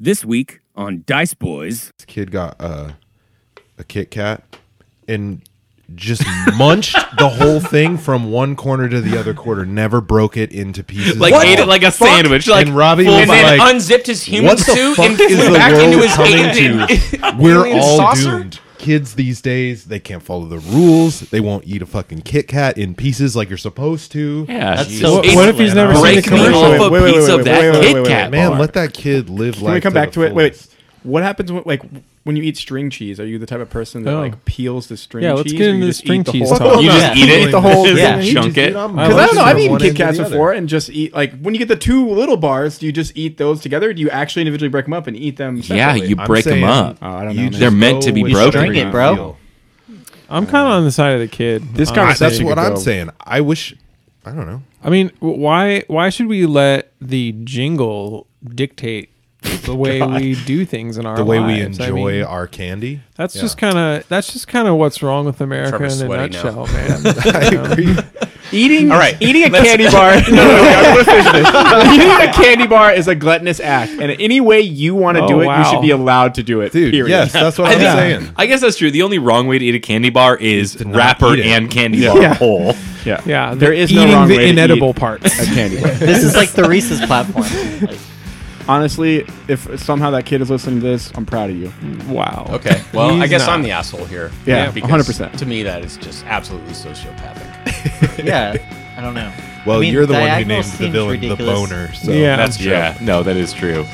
This week on Dice Boys. This kid got uh, a Kit Kat and just munched the whole thing from one corner to the other corner. Never broke it into pieces. Like at ate all. it like a sandwich. Like and Robbie full was and then like, unzipped his human "What the suit fuck and is flew the back world into his coming alien- to? We're alien all saucer? doomed. Kids these days, they can't follow the rules. They won't eat a fucking Kit Kat in pieces like you're supposed to. yeah, That's so What, what if he's never seen the break me commercial? off a Wait, wait, piece wait, of wait, that wait, wait, Kit wait, wait, Kat Man, bar. let that kid live life. Can we come back to it? Wait, wait. fullest. What happens when, like, when you eat string cheese? Are you the type of person that Oh. like peels the string Yeah, cheese? let's get or you into the just string eat the cheese whole- talk. You just eat it, Eat the whole just thing. You chunk it. Because I don't know. I've eaten Kit Kats before and just eat like when you get the two little bars. Do you just eat those together? Or do you actually individually break them up and eat them? Yeah, separately? you I'm break them saying up. Oh, I don't you know. just They're meant to be broken. what Drink it, bro. I'm kind of on the side of the kid. This uh, I- conversation that's could what I'm go. saying. I wish. I don't know. I mean, w- why why should we let the jingle dictate the way we do things in our The way we lives? I enjoy mean, our candy. that's Yeah. just kind of that's just kind of what's wrong with America in a sweaty now. nutshell, man. I agree. Eating, All right, eating a candy bar. no, no, no, I'm gonna finish this. Eating a candy bar is a gluttonous act, and any way you want to Oh, do it, you should be allowed to do it. Dude, period. yes, that's what I I'm saying. I guess that's true. The only wrong way to eat a candy bar is wrapper and candy Yeah. bar Yeah. whole. yeah, yeah, There the is no wrong the way to inedible eat parts. a candy bar. This is like the Reese's platform. Like, Honestly, if somehow that kid is listening to this, I'm proud of you. wow. okay, well, I guess not. I'm the asshole here. Yeah, because 100%. To me, that is just absolutely sociopathic. yeah, I don't know. Well, I mean, you're the one who named the seems villain the boner. So Yeah. That's true. yeah. No, that is true.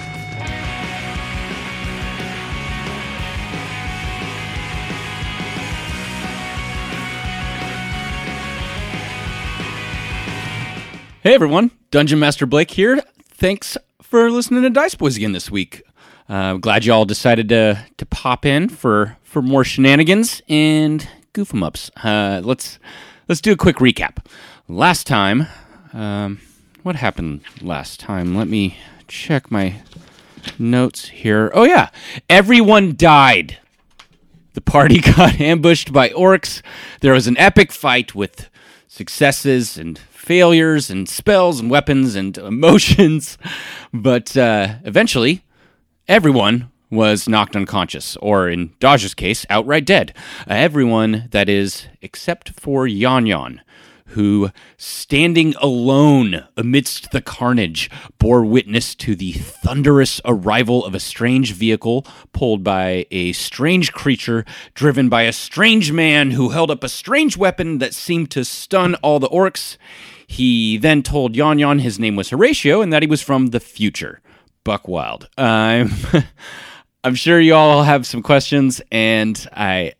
Hey everyone, Dungeon Master Blake here. Thanks for listening to Dice Boys again this week. Uh, glad you all decided to to pop in for for more shenanigans and goof 'em ups. Uh, let's let's do a quick recap. Last time, um, what happened last time? Let me check my notes here. Oh yeah, everyone died. The party got ambushed by orcs. There was an epic fight with successes and failures and spells and weapons and emotions. But uh, eventually, everyone was knocked unconscious, or in Dodge's case, outright dead. Uh, everyone, that is, except for Yon Yon, who, standing alone amidst the carnage, bore witness to the thunderous arrival of a strange vehicle pulled by a strange creature driven by a strange man who held up a strange weapon that seemed to stun all the orcs. He then told Yon Yon his name was Horatio and that he was from the future. Buck Wild. I'm, I'm sure you all have some questions, and I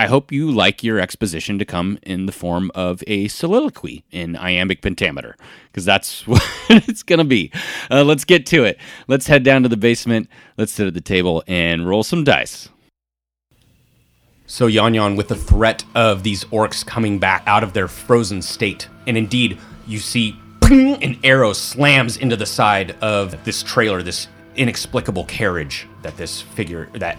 I hope you like your exposition to come in the form of a soliloquy in iambic pentameter, because that's what it's going to be. Uh, let's get to it. Let's head down to the basement. Let's sit at the table and roll some dice. So Yon Yon, with the threat of these orcs coming back out of their frozen state, and indeed, you see an arrow slams into the side of this trailer, this inexplicable carriage that this figure, that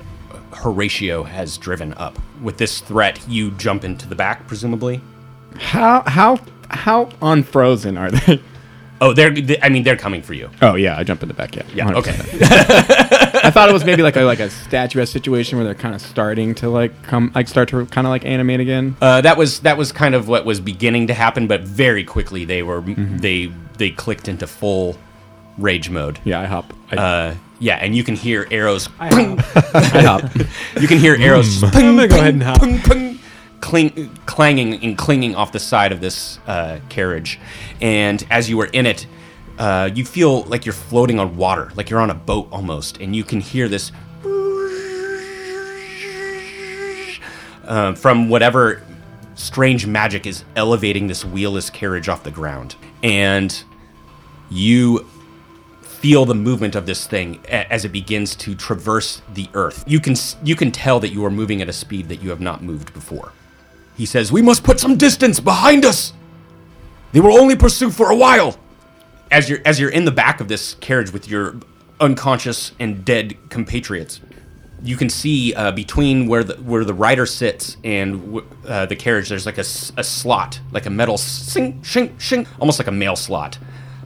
Horatio has driven up. With this threat, you jump into the back, presumably. How how how unfrozen are they? Oh, they're. They, I mean, they're coming for you. Oh yeah, I jump in the back. Yeah, Yeah. 100%. Okay. I thought it was maybe like a like a statuesque situation where they're kind of starting to like come like start to kind of like animate again. Uh, that was that was kind of what was beginning to happen, but very quickly they were they they clicked into full rage mode. Yeah, I hop. I, Uh, yeah, and you can hear arrows. I hop. You can hear arrows. I'm gonna go ahead and hop. ping, ping, cling, clanging and clinging off the side of this uh, carriage, and as you are in it, uh, you feel like you're floating on water, like you're on a boat almost, and you can hear this uh, from whatever strange magic is elevating this wheelless carriage off the ground, and you feel the movement of this thing as it begins to traverse the earth. You can you can tell that you are moving at a speed that you have not moved before. He says, "We must put some distance behind us. They will only pursue for a while." As you're as you're in the back of this carriage with your unconscious and dead compatriots, you can see uh, between where the where the rider sits and uh, the carriage. There's like a, a slot, like a metal sing shing shing, almost like a mail slot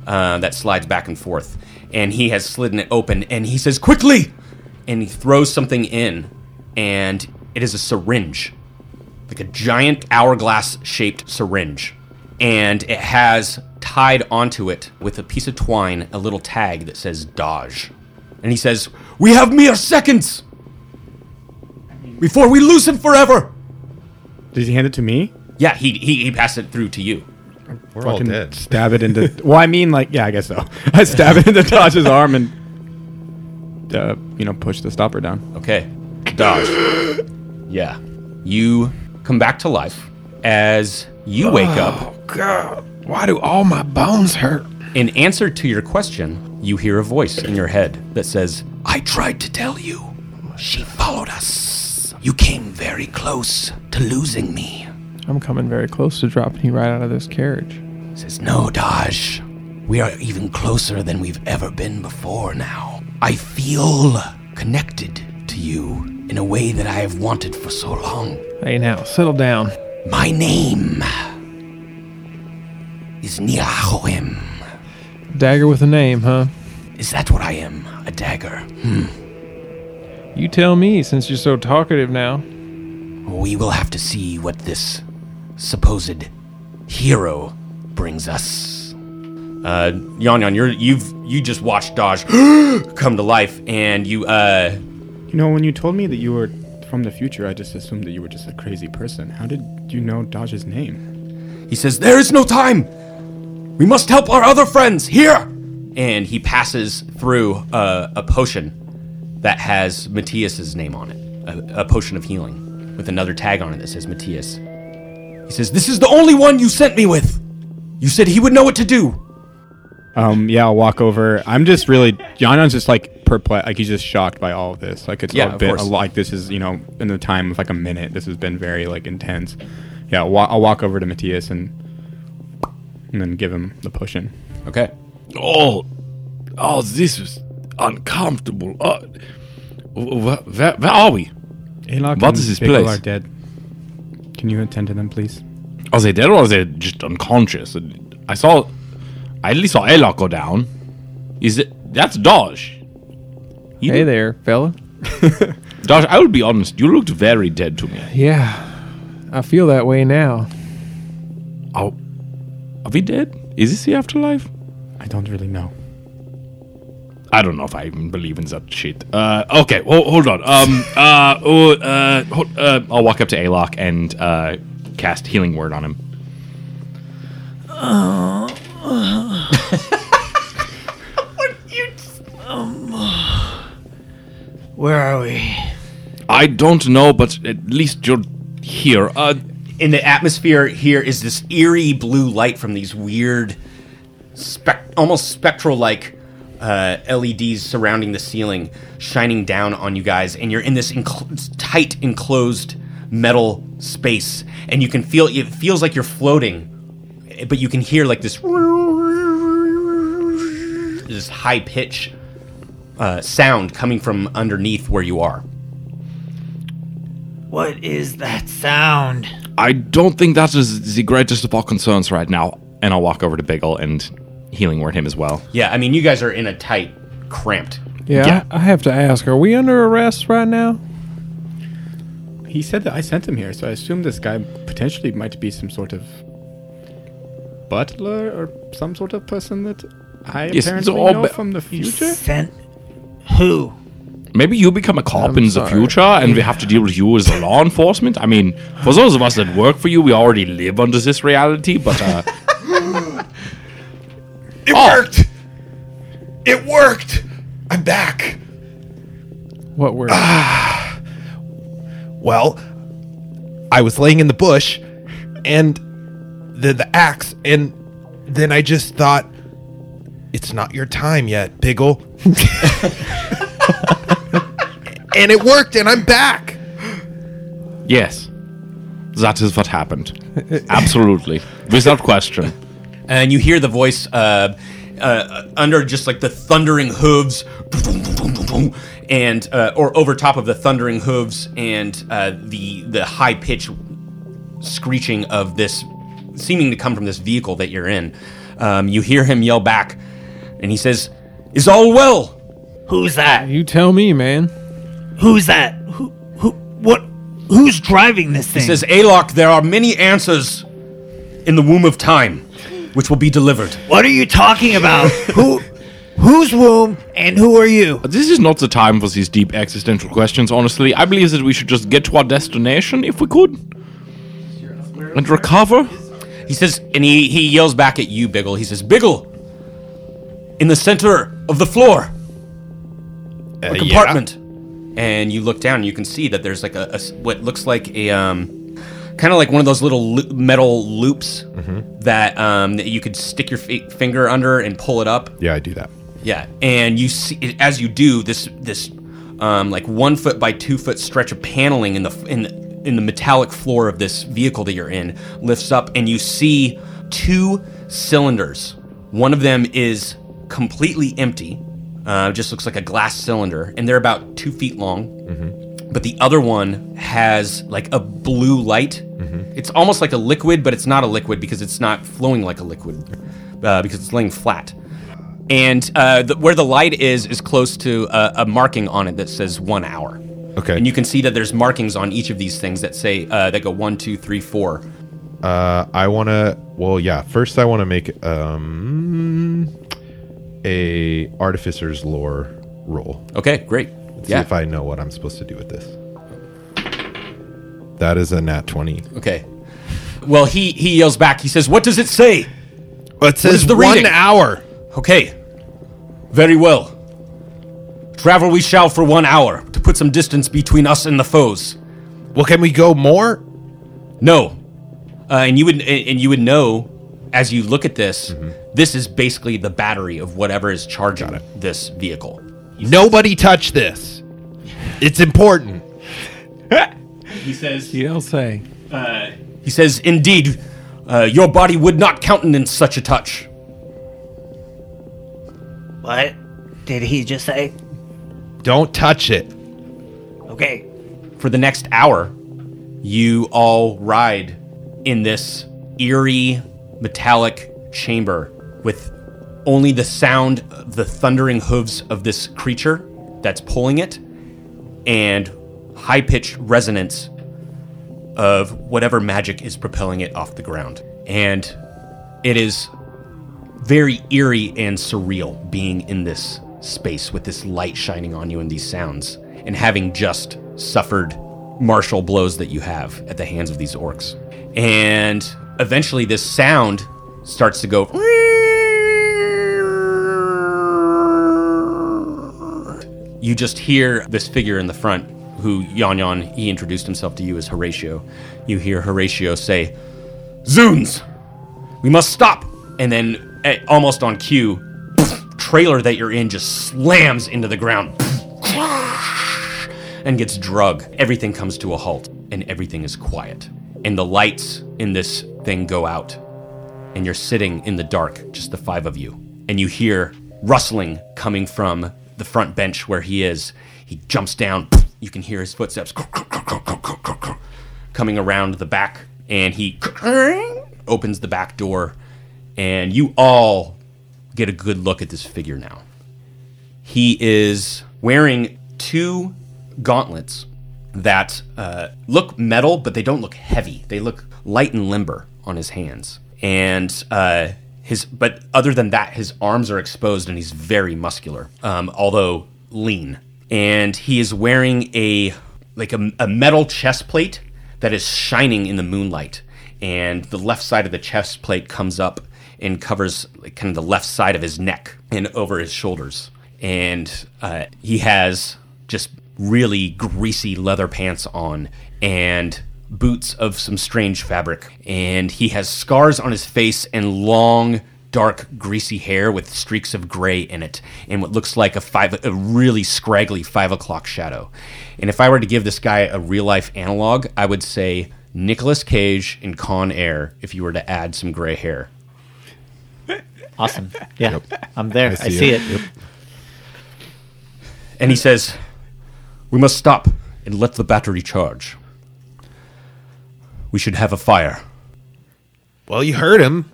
uh, that slides back and forth. and he has slidden it open, and he says, "Quickly!" and he throws something in, and it is a syringe, like a giant hourglass-shaped syringe, and it has tied onto it with a piece of twine a little tag that says "Dodge," and he says, "We have mere seconds before we lose him forever." Did he hand it to me? Yeah, he he, he passed it through to you. We're all dead. Stab it into. well, I mean, like, yeah, I guess so. I stab it into Dodge's arm and, uh, you know, push the stopper down. Okay. Dodge. yeah. You come back to life as you wake up. Oh, God, why do all my bones hurt? In answer to your question, you hear a voice in your head that says, I tried to tell you. She followed us. You came very close to losing me. I'm coming very close to dropping you right out of this carriage. Says, No, Dodge. We are even closer than we've ever been before now. I feel connected to you in a way that I have wanted for so long. Hey, now, settle down. My name is Niahoim. Dagger with a name, huh? Is that what I am? A dagger? Hmm. You tell me, since you're so talkative now. We will have to see what this supposed hero brings us. Uh, Yon Yon, you're you've you just watched Dodge come to life, and you uh You know, when you told me that you were from the future, I just assumed that you were just a crazy person. How did you know Dodge's name? He says, There is no time! We must help our other friends! Here! And he passes through a potion that has Matthias's name on it a, a potion of healing with another tag on it that says Matthias. He says, This is the only one you sent me with! You said he would know what to do! Um, yeah, I'll walk over. I'm just really, Yon Yon's just like perplexed, like he's just shocked by all of this. Like it's Yeah, all of been course. a lot. Like this is, you know, in the time of like a minute, this has been very like intense. Yeah, I'll, wa- I'll walk over to Matthias and and then give him the potion. Okay. Oh, oh, this is uncomfortable. Uh, where, where, where are we? Alok What is this Biggle place? are dead. Can you attend to them, please? Are they dead or are they just unconscious? I saw, I at least saw Alok go down. Is it? That's Dodge. You Hey look- there, fella. Dodge. I will be honest. You looked very dead to me. Yeah, I feel that way now. Are, are we dead? Is this the afterlife? I don't really know. I don't know if I even believe in that shit. Uh, okay, well, hold on. Um, uh, oh, uh, hold, uh, I'll walk up to Alok and uh, cast healing word on him. Where are we? I don't know, but at least you're here. Uh, In the atmosphere here is this eerie blue light from these weird, spec- almost spectral like uh, LEDs surrounding the ceiling, shining down on you guys, and you're in this enc- tight, enclosed metal space, and you can feel it feels like you're floating, but you can hear like this this high pitch uh, sound coming from underneath where you are. What is that sound? I don't think that is the greatest of our concerns right now. And I'll walk over to Bagel and healing word him as well. Yeah, I mean, you guys are in a tight, cramped. Yeah, Yeah. I, I have to ask: Are we under arrest right now? He said that I sent him here, so I assume this guy potentially might be some sort of butler or some sort of person that I Yes, apparently so all know ba- from the future. sent who? Maybe you become a cop I'm in the sorry. future and we have to deal with you as a law enforcement. I mean, for those of us that work for you, we already live under this reality, but uh, It worked. It worked. I'm back. What were? Well, I was laying in the bush, and the the axe, and then I just thought, it's not your time yet, Biggle. and it worked, and I'm back. yes, that is what happened. Absolutely. Without question. and you hear the voice uh, uh, under just like the thundering hooves and uh, or over top of the thundering hooves and uh, the the high pitch screeching of this seeming to come from this vehicle that you're in um, you hear him yell back and he says Is all well? Who's that? You tell me, man. Who's that? Who? Who? What? Who's driving this thing? He says, Alok, there are many answers in the womb of time, which will be delivered. what are you talking about? who? Whose womb and who are you? This is not the time for these deep existential questions, honestly. I believe that we should just get to our destination if we could. And recover. He says, and he, he yells back at you, Biggle. He says, Biggle, in the center of the floor, a compartment. And you look down, and you can see that there's like a what looks like a um, kind of like one of those little loo- metal loops that um, that you could stick your fi- finger under and pull it up. Yeah, I do that. Yeah, and you see as you do this this um, like one foot by two foot stretch of paneling in the in the, in the metallic floor of this vehicle that you're in lifts up, and you see two cylinders. One of them is completely empty, uh, just looks like a glass cylinder, and they're about two feet long. But the other one has like a blue light. It's almost like a liquid, but it's not a liquid because it's not flowing like a liquid uh, because it's laying flat and uh, the, where the light is is close to a, a marking on it that says one hour. Okay. And you can see that there's markings on each of these things that say uh, that go one, two, three, four. Uh, I want to. Well, yeah. First, I want to make um a artificer's lore roll. Okay, great. See yeah. if I know what I'm supposed to do with this. That is a nat twenty. okay. Well, he he yells back. He says, "What does it say?" It says is the one reading? hour. Okay. Very well. Travel we shall for one hour to put some distance between us and the foes. Well, can we go more? No, uh, and you would and you would know as you look at this. This is basically the battery of whatever is charging this vehicle. Nobody touch this. It's important. He says. He'll say. He says, "Indeed, uh, your body would not countenance such a touch." What did he just say? Don't touch it. Okay. For the next hour, you all ride in this eerie metallic chamber with only the sound of the thundering hooves of this creature that's pulling it and high pitched resonance of whatever magic is propelling it off the ground. And it is very eerie and surreal being in this space with this light shining on you and these sounds and having just suffered martial blows that you have at the hands of these orcs. And eventually this sound starts to go you just hear this figure in the front who Yon Yon he introduced himself to you as Horatio. You hear Horatio say, "Zoons, we must stop!" And then, eh, almost on cue, trailer that you're in just slams into the ground and gets drug. Everything comes to a halt, and everything is quiet. And the lights in this thing go out, and you're sitting in the dark, just the five of you. And you hear rustling coming from the front bench where he is. He jumps down. You can hear his footsteps coming around the back, and he opens the back door, and you all get a good look at this figure now. He is wearing two gauntlets that uh, look metal, but they don't look heavy. They look light and limber on his hands, and uh, his. But other than that, his arms are exposed, and he's very muscular, um, although lean. And he is wearing a like a, a metal chest plate that is shining in the moonlight, and the left side of the chest plate comes up and covers like, kind of the left side of his neck and over his shoulders. And uh, he has just really greasy leather pants on and boots of some strange fabric. And he has scars on his face and long, dark, greasy hair with streaks of gray in it, and what looks like a five, a really scraggly five o'clock shadow. And if I were to give this guy a real life analog, I would say Nicolas Cage in Con Air. If you were to add some gray hair, Awesome. Yeah, I'm there. I see, see it. it. Yep. and he says, "We must stop and let the battery charge. We should have a fire." Well, you heard him.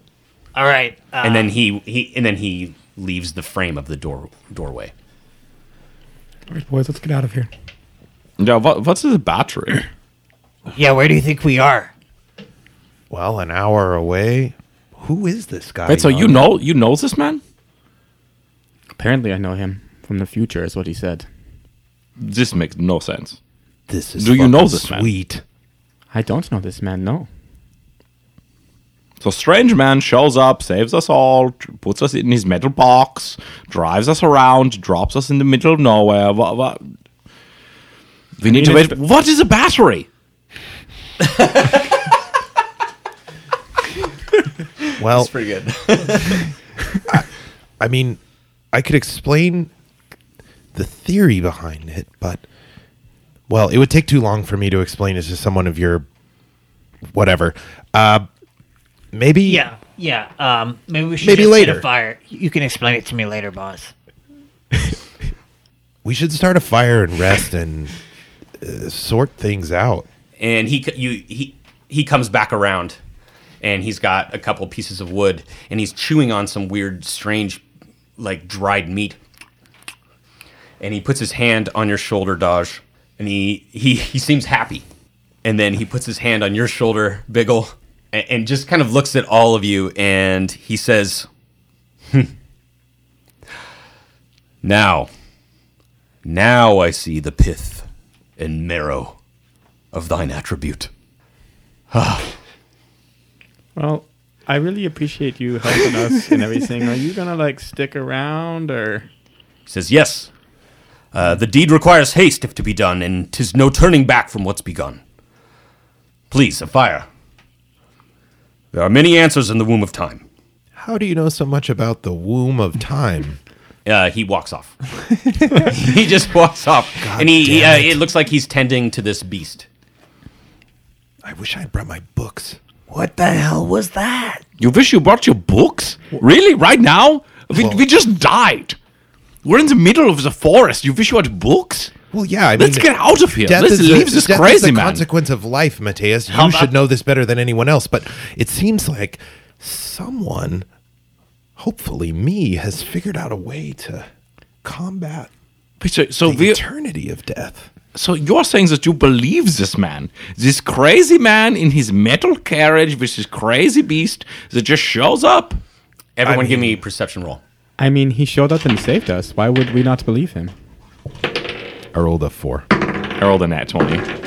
All right. Uh, and then he, he and then he leaves the frame of the door doorway. All right, boys, let's get out of here. Yeah, what, what's this battery? Yeah, where do you think we are? Well, an hour away. Who is this guy? Wait, so you know you know this man? Apparently, I know him from the future, is what he said. This makes no sense. This is Do you know fucking this man? Sweet. I don't know this man, no. So strange man shows up, saves us all, puts us in his metal box, drives us around, drops us in the middle of nowhere. What? what? We need to mean, wait. it's- What is a battery? Well, pretty good. I mean, I could explain the theory behind it, but well, it would take too long for me to explain this to someone of your whatever. Uh, maybe Yeah, yeah. Um, maybe we should Maybe just light later. a fire. You can explain it to me later, boss. we should start a fire and rest and uh, sort things out. and he you he he comes back around and he's got a couple pieces of wood and he's chewing on some weird strange like dried meat and he puts his hand on your shoulder dodge and he he he seems happy and then he puts his hand on your shoulder biggle and, and just kind of looks at all of you and he says "Hmm. now now i see the pith and marrow of thine attribute. Well, I really appreciate you helping us and everything. Are you gonna like stick around or? He says, Yes. Uh, the deed requires haste if to be done, and 'tis no turning back from what's begun. Please, a fire. There are many answers in the womb of time. How do you know so much about the womb of time? Uh, he walks off. he just walks off, and he, he uh, it. it looks like he's tending to this beast. I wish I had brought my books. What the hell was that? You wish you brought your books? Really? Right now? We, Well- we just died. We're in the middle of the forest. You wish you had books? Well, yeah, I Let's mean, get out of here. Death Let's is leave the, this death is the man. consequence of life, Matthias. You How should know this better than anyone else, but it seems like someone, hopefully me, has figured out a way to combat Wait, So, so the we eternity of death. So you're saying that you believe this man, this crazy man in his metal carriage with his crazy beast that just shows up? Everyone, I give me a perception roll. I mean, he showed up and saved us. Why would we not believe him? I rolled a four. I rolled a nat 20.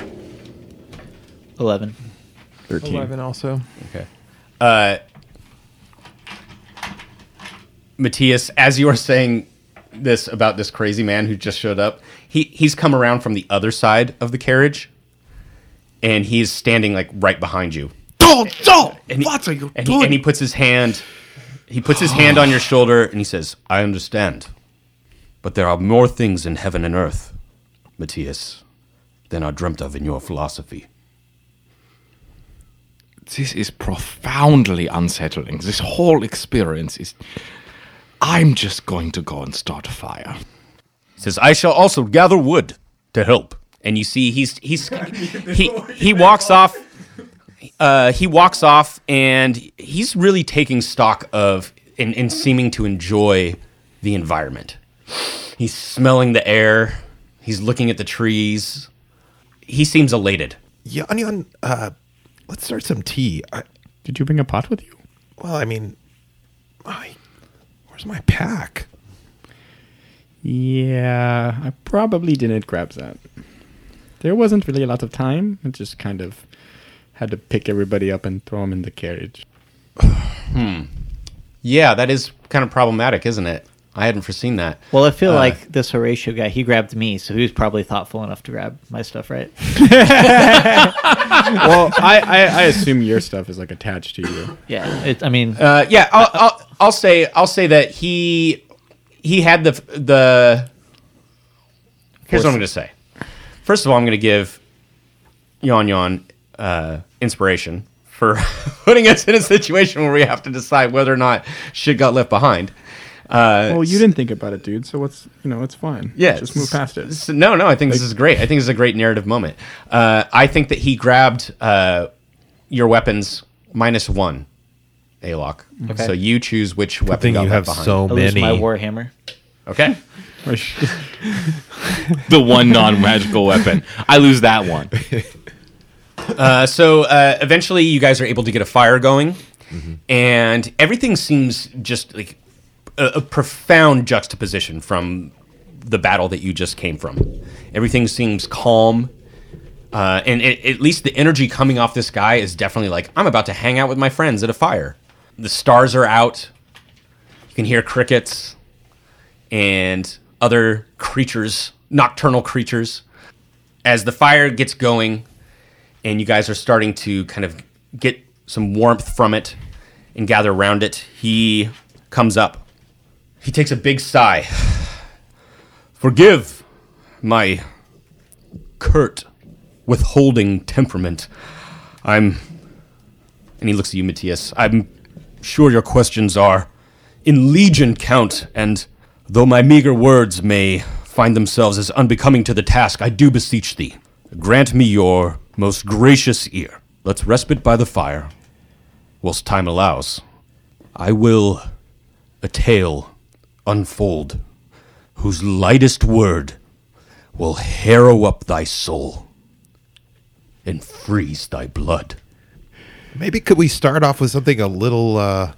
11. 13. Eleven also. Okay. Uh, Matthias, as you are saying this about this crazy man who just showed up, he he's come around from the other side of the carriage, and he's standing like right behind you. Don't, don't! And he, what are you and he, doing? and he puts his hand, he puts his hand on your shoulder, and he says, "I understand, but there are more things in heaven and earth, Matthias, than are dreamt of in your philosophy." this is profoundly unsettling. This whole experience is. I'm just going to go and start a fire. He says, "I shall also gather wood to help." And you see, he's he's he he walks off. Uh, he walks off, and he's really taking stock of and, and seeming to enjoy the environment. He's smelling the air. He's looking at the trees. He seems elated. Yon Yon, uh, let's start some tea. I, Did you bring a pot with you? well, I mean, my, where's my pack? Yeah, I probably didn't grab that. There wasn't really a lot of time. It just kind of had to pick everybody up and throw them in the carriage. Hmm. Yeah, that is kind of problematic, isn't it? I hadn't foreseen that. Well, I feel like this Horatio guy, he grabbed me, so he was probably thoughtful enough to grab my stuff, right? well, I, I, I assume your stuff is like attached to you. Yeah. It, I mean, Uh, yeah, I'll, I'll I'll say I'll say that he he had the the. Here's what I'm going to say. First of all, I'm going to give Yon Yon uh, inspiration for putting us in a situation where we have to decide whether or not shit got left behind. Uh, Well, you didn't think about it, dude. So what's you know, it's fine. yeah, just move past it. s- No, no, I think this is great. I think this is a great narrative moment. Uh, I think that he grabbed uh, your weapons minus one. Alok. Okay. So you choose which weapon got you left have behind. so I lose many. my warhammer. Okay. the one non-magical weapon. I lose that one. Uh, so uh, eventually, you guys are able to get a fire going, and everything seems just like a, a profound juxtaposition from the battle that you just came from. Everything seems calm, uh, and it, at least the energy coming off this guy is definitely like I'm about to hang out with my friends at a fire. The stars are out. You can hear crickets and other creatures, nocturnal creatures. As the fire gets going, and you guys are starting to kind of get some warmth from it and gather around it, he comes up. He takes a big sigh. Forgive my curt, withholding temperament. I'm. And he looks at you, Matthias. I'm sure your questions are in legion count, and though my meager words may find themselves as unbecoming to the task, I do beseech thee, grant me your most gracious ear. Let's respite by the fire, whilst time allows. I will a tale unfold, whose lightest word will harrow up thy soul and freeze thy blood. Maybe could we start off with something a little uh,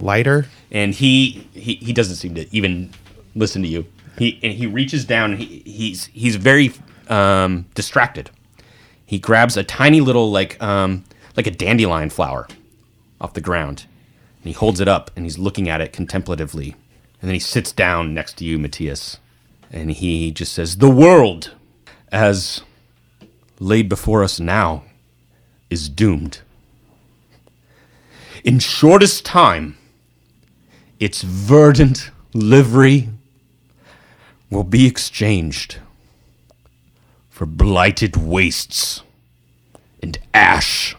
lighter? and he, he he doesn't seem to even listen to you. He and he reaches down. And he, he's he's very um, distracted. He grabs a tiny little like um, like a dandelion flower off the ground, and he holds it up and he's looking at it contemplatively. And then he sits down next to you, Matthias, and he just says, "The world, as laid before us now, is doomed. In shortest time." its verdant livery will be exchanged for blighted wastes and ash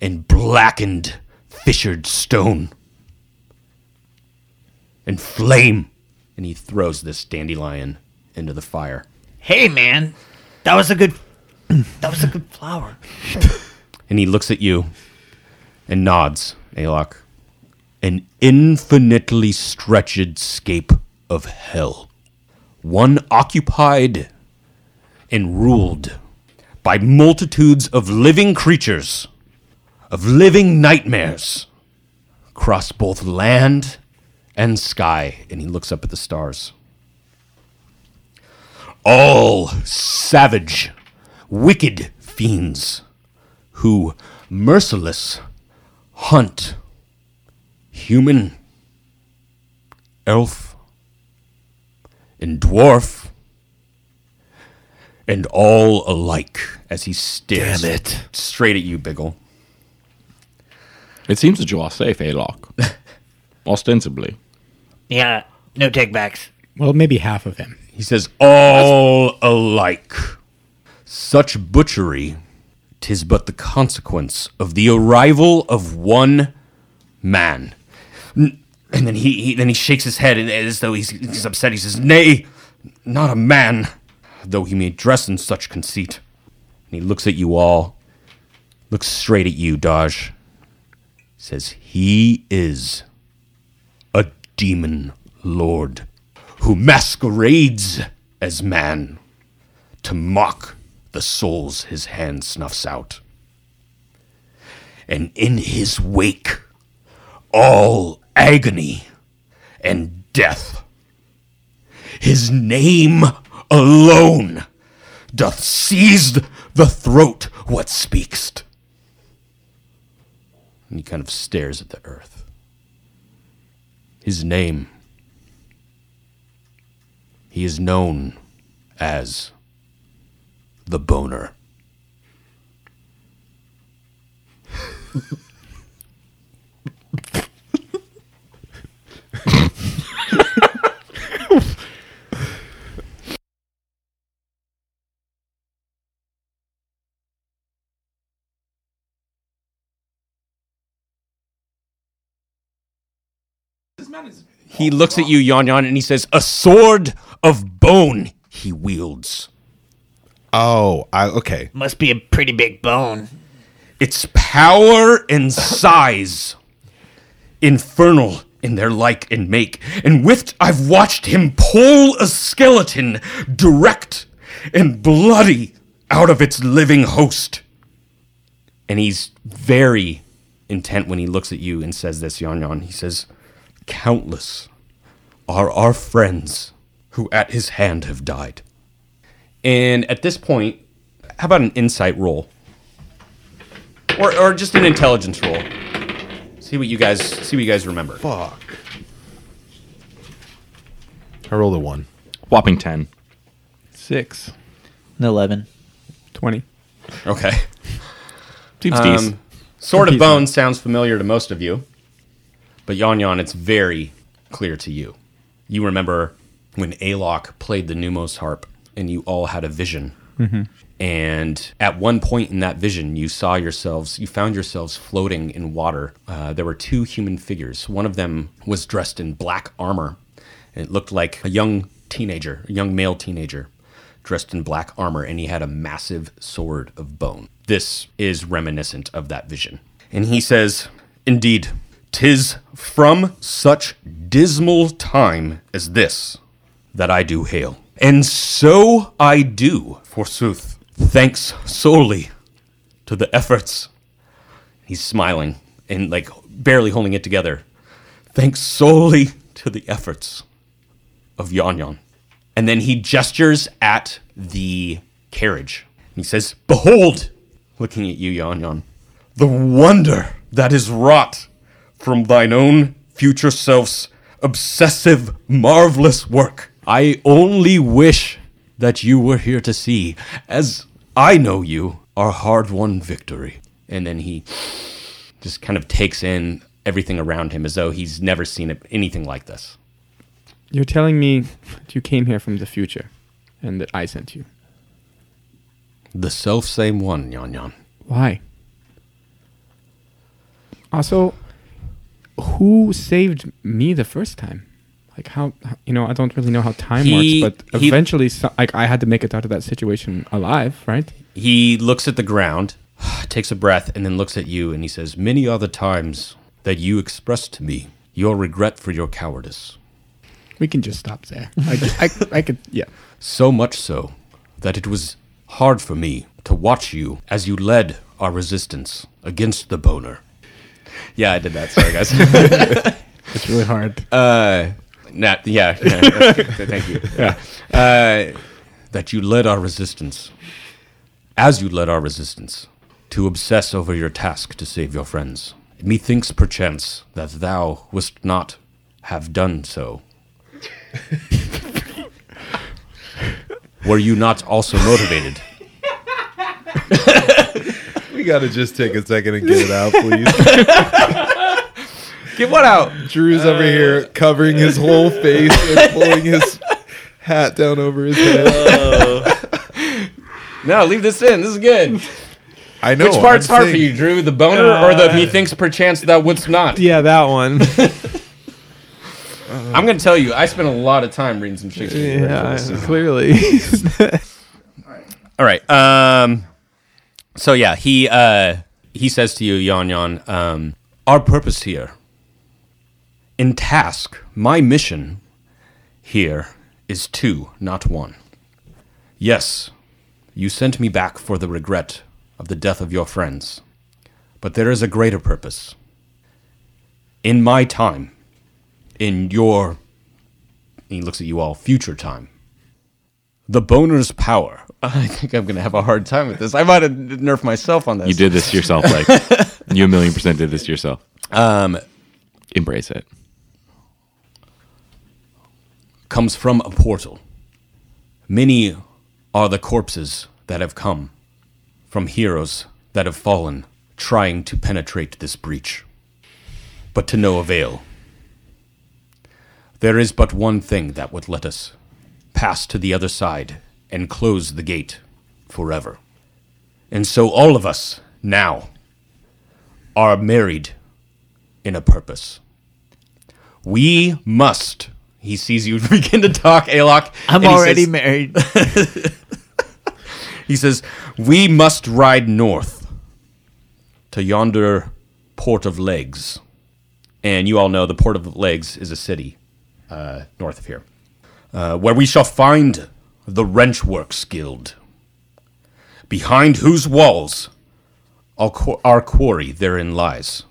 and blackened fissured stone. And flame. And he throws this dandelion into the fire. Hey, man, that was a good. That was a good flower. and he looks at you and nods Alok. An infinitely stretched scape of hell. One occupied and ruled by multitudes of living creatures, of living nightmares, across both land and sky. And he looks up at the stars. All savage, wicked fiends who, merciless, hunt human, elf, and dwarf, and all alike as he stares Damn it. straight at you, Biggle. It seems that you are safe, Alok. Ostensibly. Yeah, no takebacks. Well, maybe half of him. He says, All alike. Such butchery, tis but the consequence of the arrival of one man. N- And then he, he then he shakes his head and as though he's, he's upset. He says, Nay, not a man, though he may dress in such conceit. And he looks at you all, looks straight at you, Dodge. Says, He is a demon lord who masquerades as man to mock the souls his hand snuffs out. And in his wake, all agony and death. His name alone doth seize the throat what speakst. And he kind of stares at the earth. His name. He is known as the boner. He looks at you, Yon Yon, and he says, A sword of bone he wields. Oh, I, okay. Must be a pretty big bone. its power and size, infernal in their like and make, and with I've watched him pull a skeleton direct and bloody out of its living host. And he's very intent when he looks at you and says this, Yon Yon. He says, Countless are our friends who at his hand have died. And at this point, how about an insight roll? Or, or just an intelligence roll. See what you guys see what you guys remember. Fuck. I rolled a one. Whopping 10. Six. An 11. 20. Okay. Seems decent. Um, Sword of Decent. Bone sounds familiar to most of you, but Yon Yon, it's very clear to you. You remember when Alok played the Numos harp, and you all had a vision. And at one point in that vision, you saw yourselves, you found yourselves floating in water. Uh, there were two human figures. One of them was dressed in black armor. It looked like a young teenager, a young male teenager, dressed in black armor, and he had a massive sword of bone. This is reminiscent of that vision. And he says, Indeed, tis from such dismal time as this that I do hail. And so I do, forsooth, thanks solely to the efforts. He's smiling and like barely holding it together. Thanks solely to the efforts of Yon Yon. And then he gestures at the carriage. He says, Behold, looking at you, Yon Yon, the wonder that is wrought from thine own future self's obsessive, marvelous work. I only wish that you were here to see, as I know you, our hard won victory. And then he just kind of takes in everything around him as though he's never seen anything like this. You're telling me that you came here from the future and that I sent you. The self same one, Yon Yon. Why? Also, who saved me the first time? Like how, how- you know, I don't really know how time He- works, but he- eventually, so, like I had to make it out of that situation alive, right? He looks at the ground, takes a breath, and then looks at you and he says, Many are the times that you expressed to me your regret for your cowardice. We can just stop there. I, I, I could, yeah. So much so that it was hard for me to watch you as you led our resistance against the boner. Yeah, I did that. Sorry, guys. It's really hard. uh, not, yeah, yeah, thank you. Yeah. Uh, that you led our resistance, as you led our resistance, to obsess over your task to save your friends. Methinks perchance that thou wouldst not have done so. Were you not also motivated? We gotta just take a second and get it out, please. Get what out? Drew's over uh, here covering his whole face and pulling his hat down over his head. Uh, no, leave this in. This is good. I know. Which part's I'm hard for you, Drew? The boner or the methinks uh, perchance thou wouldst not? Yeah, that one. I'm gonna tell you, I spent a lot of time reading some Shakespeare. yeah, clearly. All right. Um. So yeah, he uh he says to you, Yon Yon, um, our purpose here, in task, my mission here is two, not one. Yes, you sent me back for the regret of the death of your friends, but there is a greater purpose. In my time, in your, he looks at you all, future time, the boner's power. I think I'm going to have a hard time with this. I might have nerfed myself on this. You did this to yourself, like you a million percent did this to yourself. Um, Embrace it. comes from a portal. Many are the corpses that have come from heroes that have fallen trying to penetrate this breach, but to no avail. There is but one thing that would let us pass to the other side and close the gate forever. And so all of us now are married in a purpose. We must. He sees you begin to talk, Alok. I'm already says- married. He says, We must ride north to yonder port of legs. And you all know the port of legs is a city uh, north of here, uh, where we shall find the Wrenchworks Guild, behind whose walls our, our quarry therein lies.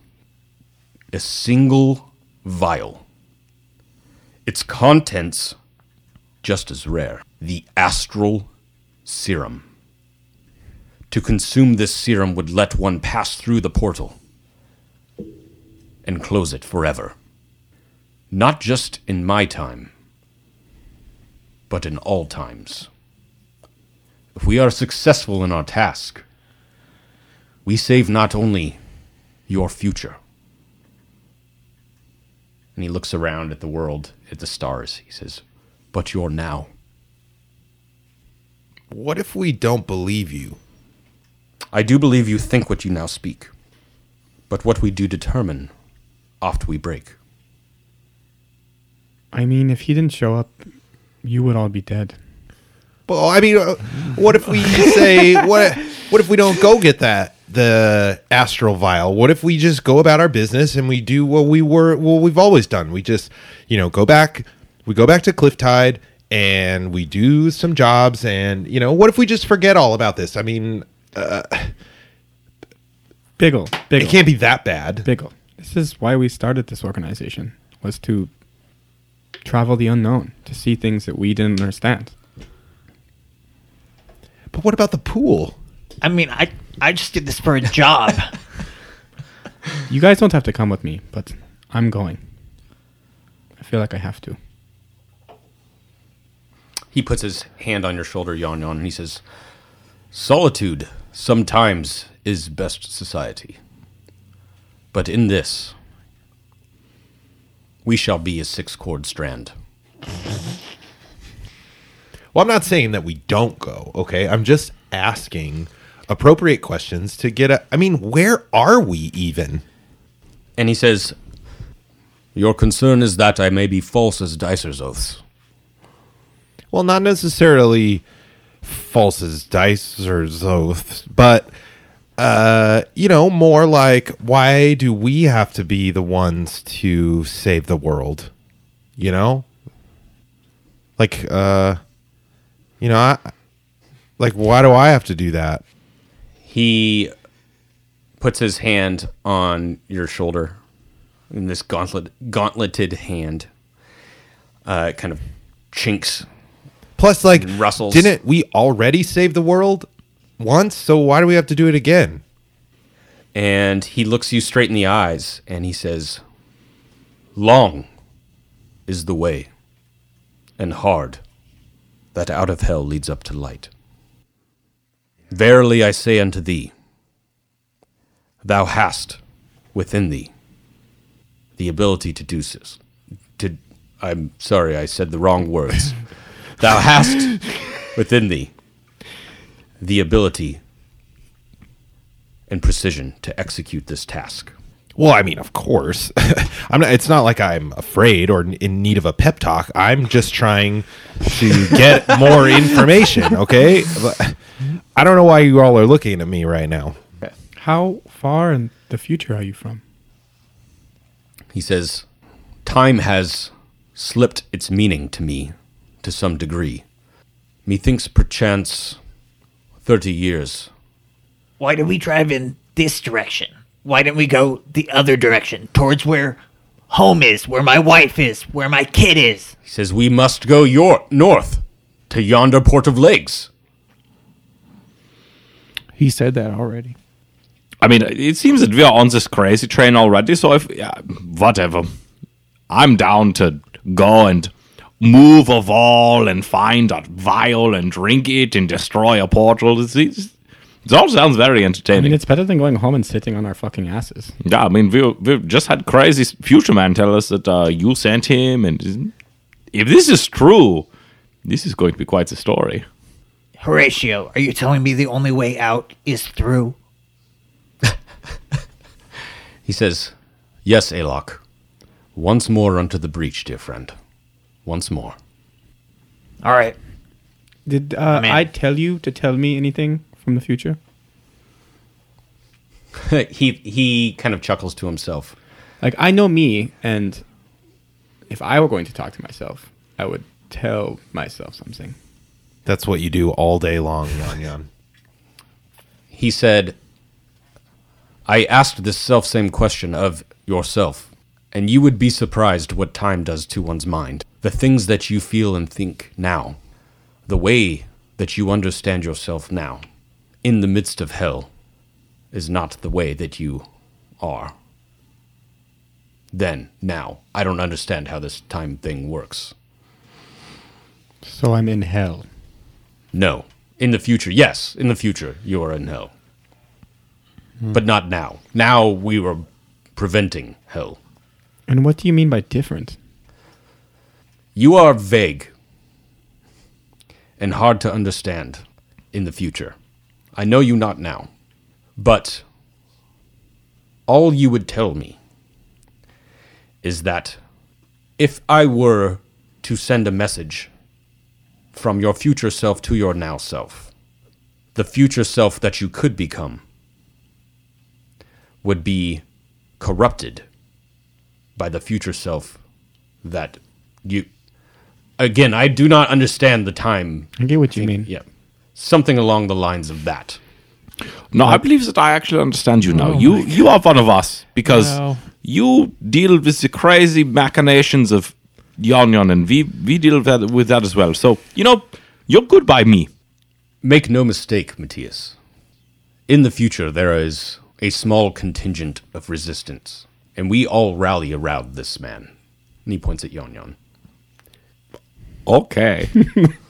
A single vial. Its contents just as rare the astral serum. To consume this serum would let one pass through the portal and close it forever. Not just in my time, but in all times. If we are successful in our task, we save not only your future. And he looks around at the world, at the stars. He says, But your now. What if we don't believe you? I do believe you think what you now speak, but what we do determine, oft we break. I mean, if he didn't show up, you would all be dead. Well, I mean, uh, what if we say what? What if we don't go get that the astral vial? What if we just go about our business and we do what we were, what we've always done? We just, you know, go back. We go back to Clifftide and we do some jobs. And you know, what if we just forget all about this? I mean, uh, Biggle, Biggle, it can't be that bad. Biggle. This is why we started this organization was to travel the unknown, to see things that we didn't understand. But what about the pool? I mean, I I just did this for a job. You guys don't have to come with me, but I'm going. I feel like I have to. He puts his hand on your shoulder, Yon Yon, and he says, Solitude sometimes is best society. But in this, we shall be a six chord strand. Well, I'm not saying that we don't go. Okay, I'm just asking appropriate questions to get a. I mean, where are we even? And he says, Your concern is that I may be false as Dicer's oaths. Well, not necessarily false as dice or oaths, but uh, you know, more like why do we have to be the ones to save the world? You know, like uh, you know, I, like why do I have to do that? He puts his hand on your shoulder in this gauntlet gauntleted hand. Uh, kind of chinks Plus, like, Rustles. didn't we already save the world once? So why do we have to do it again? and he looks you straight in the eyes and he says, Long is the way, and hard that out of hell leads up to light. Verily I say unto thee, thou hast within thee the ability to do this. To, I'm sorry, I said the wrong words. thou hast within thee the ability and precision to execute this task. Well, I mean, of course, I'm not. It's not like I'm afraid or in need of a pep talk. I'm just trying to get more information. Okay, But I don't know why you all are looking at me right now. How far in the future are you from? He says, Time has slipped its meaning to me to some degree. Methinks perchance thirty years. Why did we drive in this direction? Why didn't we go the other direction towards where home is, where my wife is, where my kid is? He says, We must go your- north to yonder port of legs. He said that already. I mean, it seems that we're on this crazy train already. So if yeah, whatever, I'm down to go and move a wall and find a vial and drink it and destroy a portal. It's, it's, it all sounds very entertaining. I entertaining. mean, it's better than going home and sitting on our fucking asses. yeah, I mean, we we've just had crazy future man tell us that uh, you sent him, and if this is true, this is going to be quite the story. Horatio, are you telling me the only way out is through? He says, Yes, Alok. Once more unto the breach, dear friend. Once more. All right. Did uh, I tell you to tell me anything from the future? he he kind of chuckles to himself. Like I know me, and if I were going to talk to myself, I would tell myself something. That's what you do all day long, Yon Yon. He said, "I asked this self same question of yourself, and you would be surprised what time does to one's mind. The things that you feel and think now, the way that you understand yourself now, in the midst of hell, is not the way that you are." Then, now, I don't understand how this time thing works. So I'm in hell. No. In the future, yes. In the future, you are in hell. Hmm. But not now. Now we were preventing hell. And what do you mean by different? You are vague and hard to understand in the future. I know you not now. But all you would tell me is that if I were to send a message from your future self to your now self, the future self that you could become would be corrupted by the future self that you. Again, I do not understand the time. I get what you mean. Yeah. Something along the lines of that. No, I believe that I actually understand you oh now. Oh you you are one of us because Wow. you deal with the crazy machinations of Yon Yon, and we we deal with that, with that as well. So you know, you're good by me. Make no mistake, Matthias. In the future, there is a small contingent of resistance, and we all rally around this man. And he points at Yon Yon. Okay.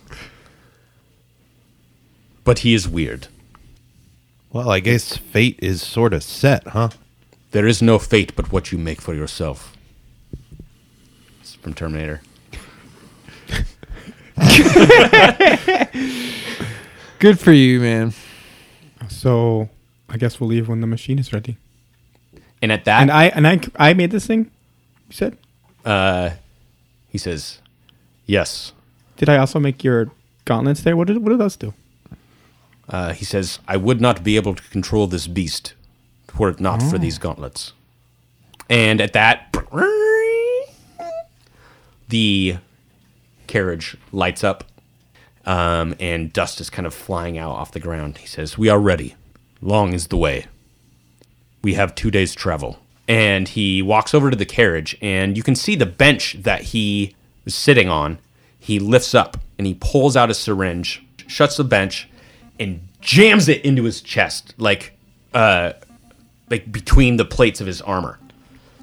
But he is weird. Well, I guess fate is sort of set, huh? There is no fate but what you make for yourself. It's from Terminator. Good for you, man. So I guess we'll leave when the machine is ready. And at that, And I and I I made this thing. You said? uh, he says, Yes. Did I also make your gauntlets there? What did what did those do? Uh, he says, I would not be able to control this beast were it not for these gauntlets. And at that, the carriage lights up, um, and dust is kind of flying out off the ground. He says, We are ready. Long is the way. We have two days' travel. And he walks over to the carriage, and you can see the bench that he was sitting on. He lifts up and he pulls out a syringe, shuts the bench, and jams it into his chest, like, uh, like between the plates of his armor.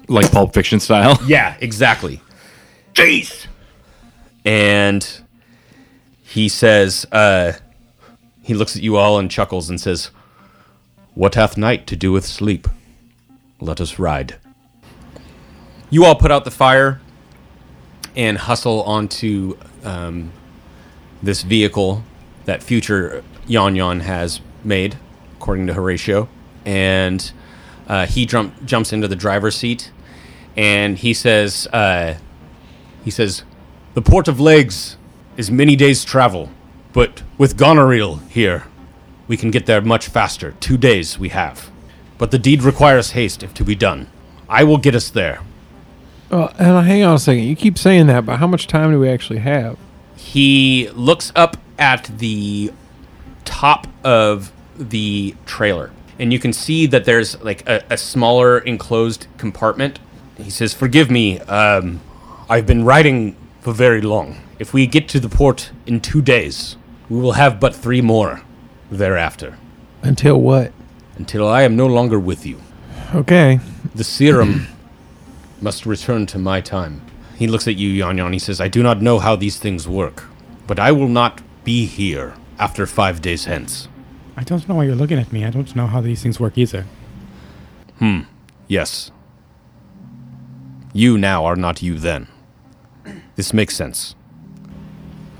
like Pulp Fiction style. Yeah, exactly. Jeez. And he says, uh, he looks at you all and chuckles and says, What hath night to do with sleep? Let us ride. You all put out the fire and hustle onto um, this vehicle that future Yon Yon has made, according to Horatio. And uh, he jump, jumps into the driver's seat and he says, uh, he says, the port of Legs is many days' travel, but with Goneril here, we can get there much faster. Two days we have, but the deed requires haste if to be done. I will get us there. Uh, and hang on a second. You keep saying that, but how much time do we actually have? He looks up at the top of the trailer, and you can see that there's like a, a smaller enclosed compartment. He says, "Forgive me. Um, I've been riding for very long. If we get to the port in two days, we will have but three more thereafter. Until what? Until I am no longer with you, Okay. the serum must return to my time." He looks at you, Yon Yon. He says, "I do not know how these things work, but I will not be here after five days hence." I don't know why you're looking at me. I don't know how these things work either. Hmm. Yes. You now are not you then. This makes sense.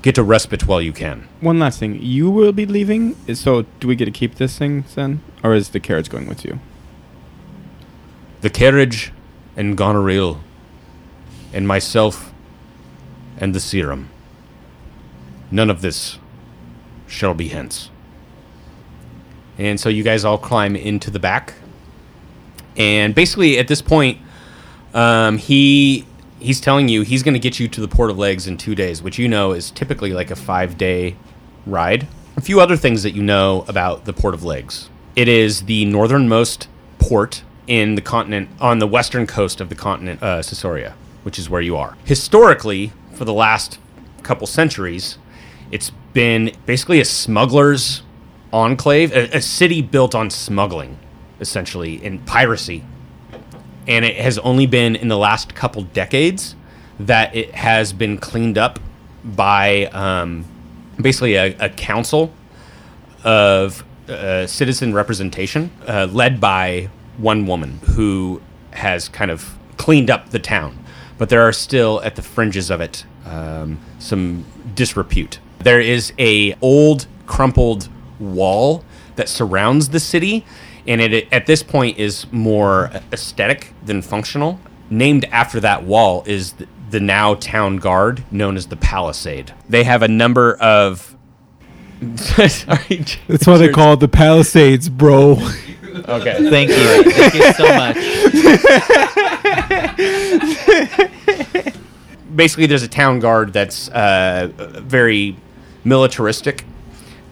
Get a respite while you can. One last thing. You will be leaving, so do we get to keep this thing then? Or is the carriage going with you? The carriage and Goneril and myself and the serum. None of this shall be hence. And so you guys all climb into the back And basically, at this point, um, he he's telling you he's going to get you to the Port of Legs in two days, which you know is typically like a five day ride. A few other things that you know about the Port of Legs. It is the northernmost port in the continent on the western coast of the continent, uh, Caesarea, which is where you are. Historically, for the last couple centuries, it's been basically a smuggler's enclave, a, a city built on smuggling, essentially, and piracy and it has only been in the last couple decades that it has been cleaned up by um, basically a, a council of uh, citizen representation uh, led by one woman who has kind of cleaned up the town. But there are still at the fringes of it um, some disrepute. There is a old crumpled wall that surrounds the city and it at this point is more aesthetic than functional. Named after that wall is the, the now town guard known as the Palisade. They have a number of. Sorry, That's why they call it the Palisades, bro. Okay. Thank you. Thank you so much. basically there's a town guard that's uh, very militaristic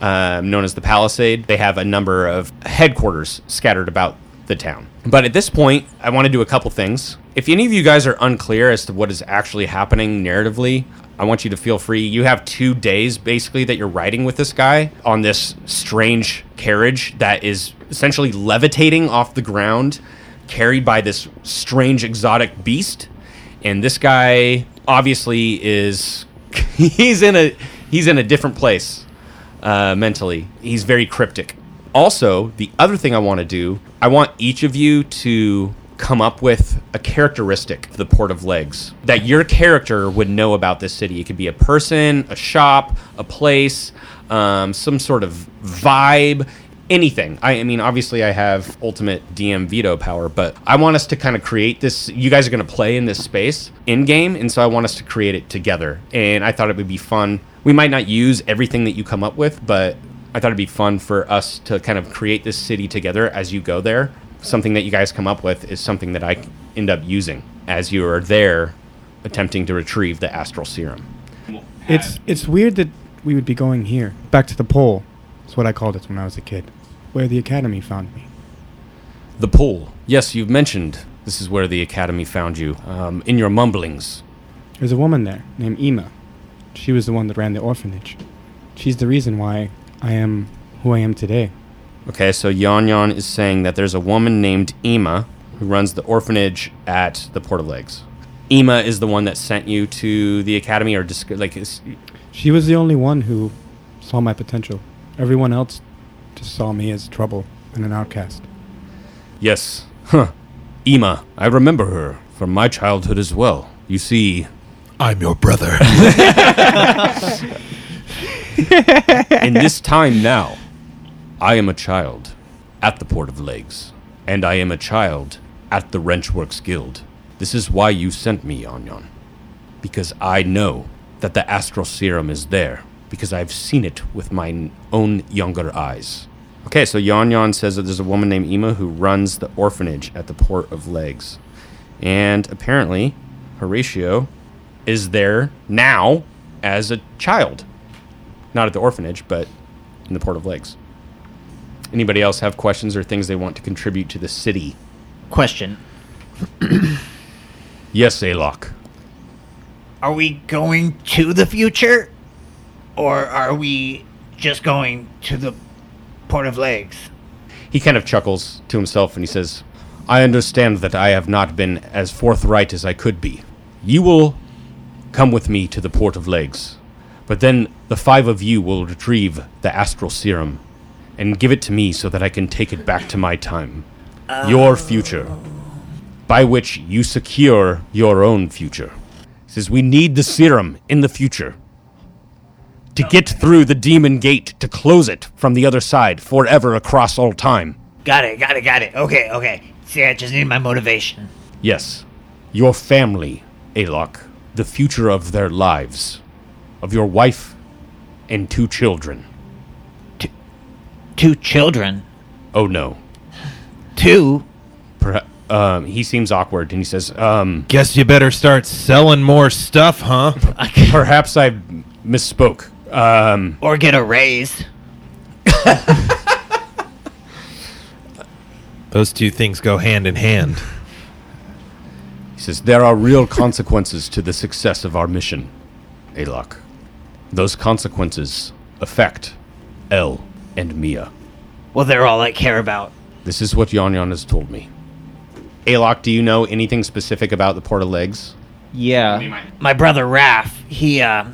um, known as the palisade. They have a number of headquarters scattered about the town. But at this point i want to do a couple things. If any of you guys are unclear as to what is actually happening narratively i want you to feel free. You have two days basically that you're riding with this guy on this strange carriage that is essentially levitating off the ground carried by this strange exotic beast. And this guy obviously is he's in a he's in a different place uh, mentally. He's very cryptic. Also the other thing i want to do i want each of you to come up with a characteristic of the port of legs that your character would know about this city. It could be a person a shop a place um, some sort of vibe anything. I, I mean, obviously, I have ultimate DM veto power, but I want us to kind of create this. You guys are going to play in this space in game, and so I want us to create it together. And I thought it would be fun. We might not use everything that you come up with, but I thought it'd be fun for us to kind of create this city together as you go there. Something that you guys come up with is something that I end up using as you are there attempting to retrieve the astral serum. It's it's weird that we would be going here, back to the pole. That's what I called it when I was a kid, where the academy found me. The pool. Yes, you've mentioned this is where the academy found you. Um, in your mumblings. There's a woman there named Ema. She was the one that ran the orphanage. She's the reason why I am who I am today. Okay, so Yon Yon is saying that there's a woman named Ema who runs the orphanage at the Port of Legs. Ema is the one that sent you to the academy, or just like is, She was the only one who saw my potential. Everyone else just saw me as trouble and an outcast. yes, huh? Ema, I remember her from my childhood as well. You see, I'm your brother. in this time now, I am a child at the Port of Legs, and I am a child at the Wrenchworks Guild. This is why you sent me, Yon Yon. Because I know that the astral serum is there, because I've seen it with my own younger eyes. Okay, so Yon Yon says that there's a woman named Ema who runs the orphanage at the Port of Legs. And apparently, Horatio is there now as a child. Not at the orphanage, but in the Port of Legs. Anybody else have questions or things they want to contribute to the city? Question: Yes, Alok. Are we going to the future, or are we just going to the Port of Legs? He kind of chuckles to himself and he says, I understand that I have not been as forthright as I could be. You will come with me to the Port of Legs, but then the five of you will retrieve the astral serum and give it to me so that I can take it back to my time. Your future, by which you secure your own future. He says, We need the serum in the future to get through the demon gate to close it from the other side forever across all time. Got it, got it, got it. Okay, okay. See, I just need my motivation. Yes, your family, Alok, the future of their lives, of your wife and two children. Two children. Oh no, Two. perhaps Um, he seems awkward, and he says, um, Guess you better start selling more stuff, huh? "Perhaps I misspoke. Um, Or get a raise. Those two things go hand in hand. He says, There are real consequences to the success of our mission, Alok. Those consequences affect El and Mia. Well, they're all I care about. This is what Yon Yon has told me. Alok, do you know anything specific about the Port of Legs? Yeah. My brother Raph, he, uh,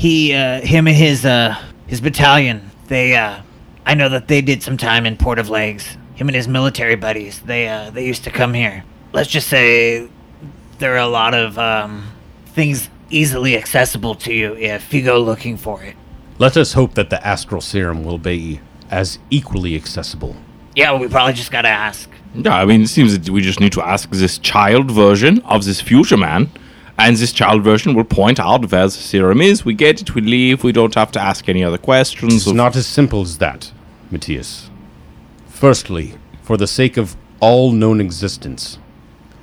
he, uh, him and his, uh, his battalion, they, uh, I know that they did some time in Port of Legs. Him and his military buddies, they, uh, they used to come here. Let's just say there are a lot of, um, things easily accessible to you if you go looking for it. Let us hope that the astral serum will be as equally accessible. Yeah, we probably just gotta ask. Yeah, I mean, it seems that we just need to ask this child version of this future man, and this child version will point out where the serum is. We get it, we leave. We don't have to ask any other questions. It's not as simple as that, Matthias. Firstly, for the sake of all known existence,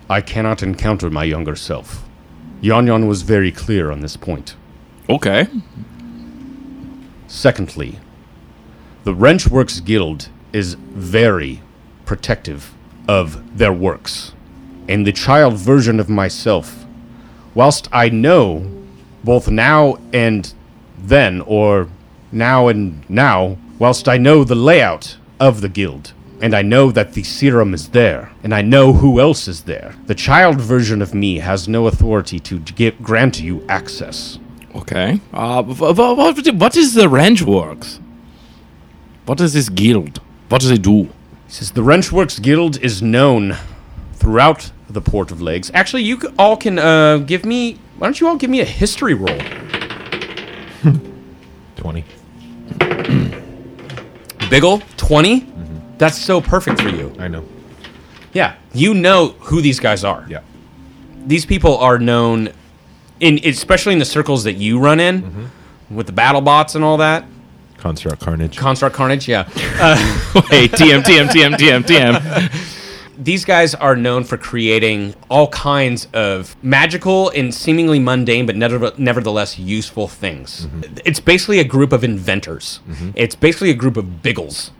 I cannot encounter my younger self. Yon Yon was very clear on this point. okay. Secondly, the Wrenchworks Guild is very protective of their works. And the child version of myself, whilst I know both now and then, or now and now, whilst I know the layout of the guild, and I know that the serum is there, and I know who else is there, the child version of me has no authority to give, grant you access. Okay. Uh, what, what is the ranch works? What is this guild? What does it do? He says the Wrenchworks Guild is known throughout the Port of Legs. Actually, you all can uh, give me. Why don't you all give me a history roll? 20. Biggle, 20? Mm-hmm. That's so perfect for you. I know. Yeah, you know who these guys are. Yeah. These people are known, in especially in the circles that you run in, mm-hmm. with the battle bots and all that. Construct Carnage. Construct Carnage, yeah. Hey, TM, TM, TM, TM, TM. These guys are known for creating all kinds of magical and seemingly mundane but never, nevertheless useful things. Mm-hmm. It's basically a group of inventors. Mm-hmm. It's basically a group of biggles.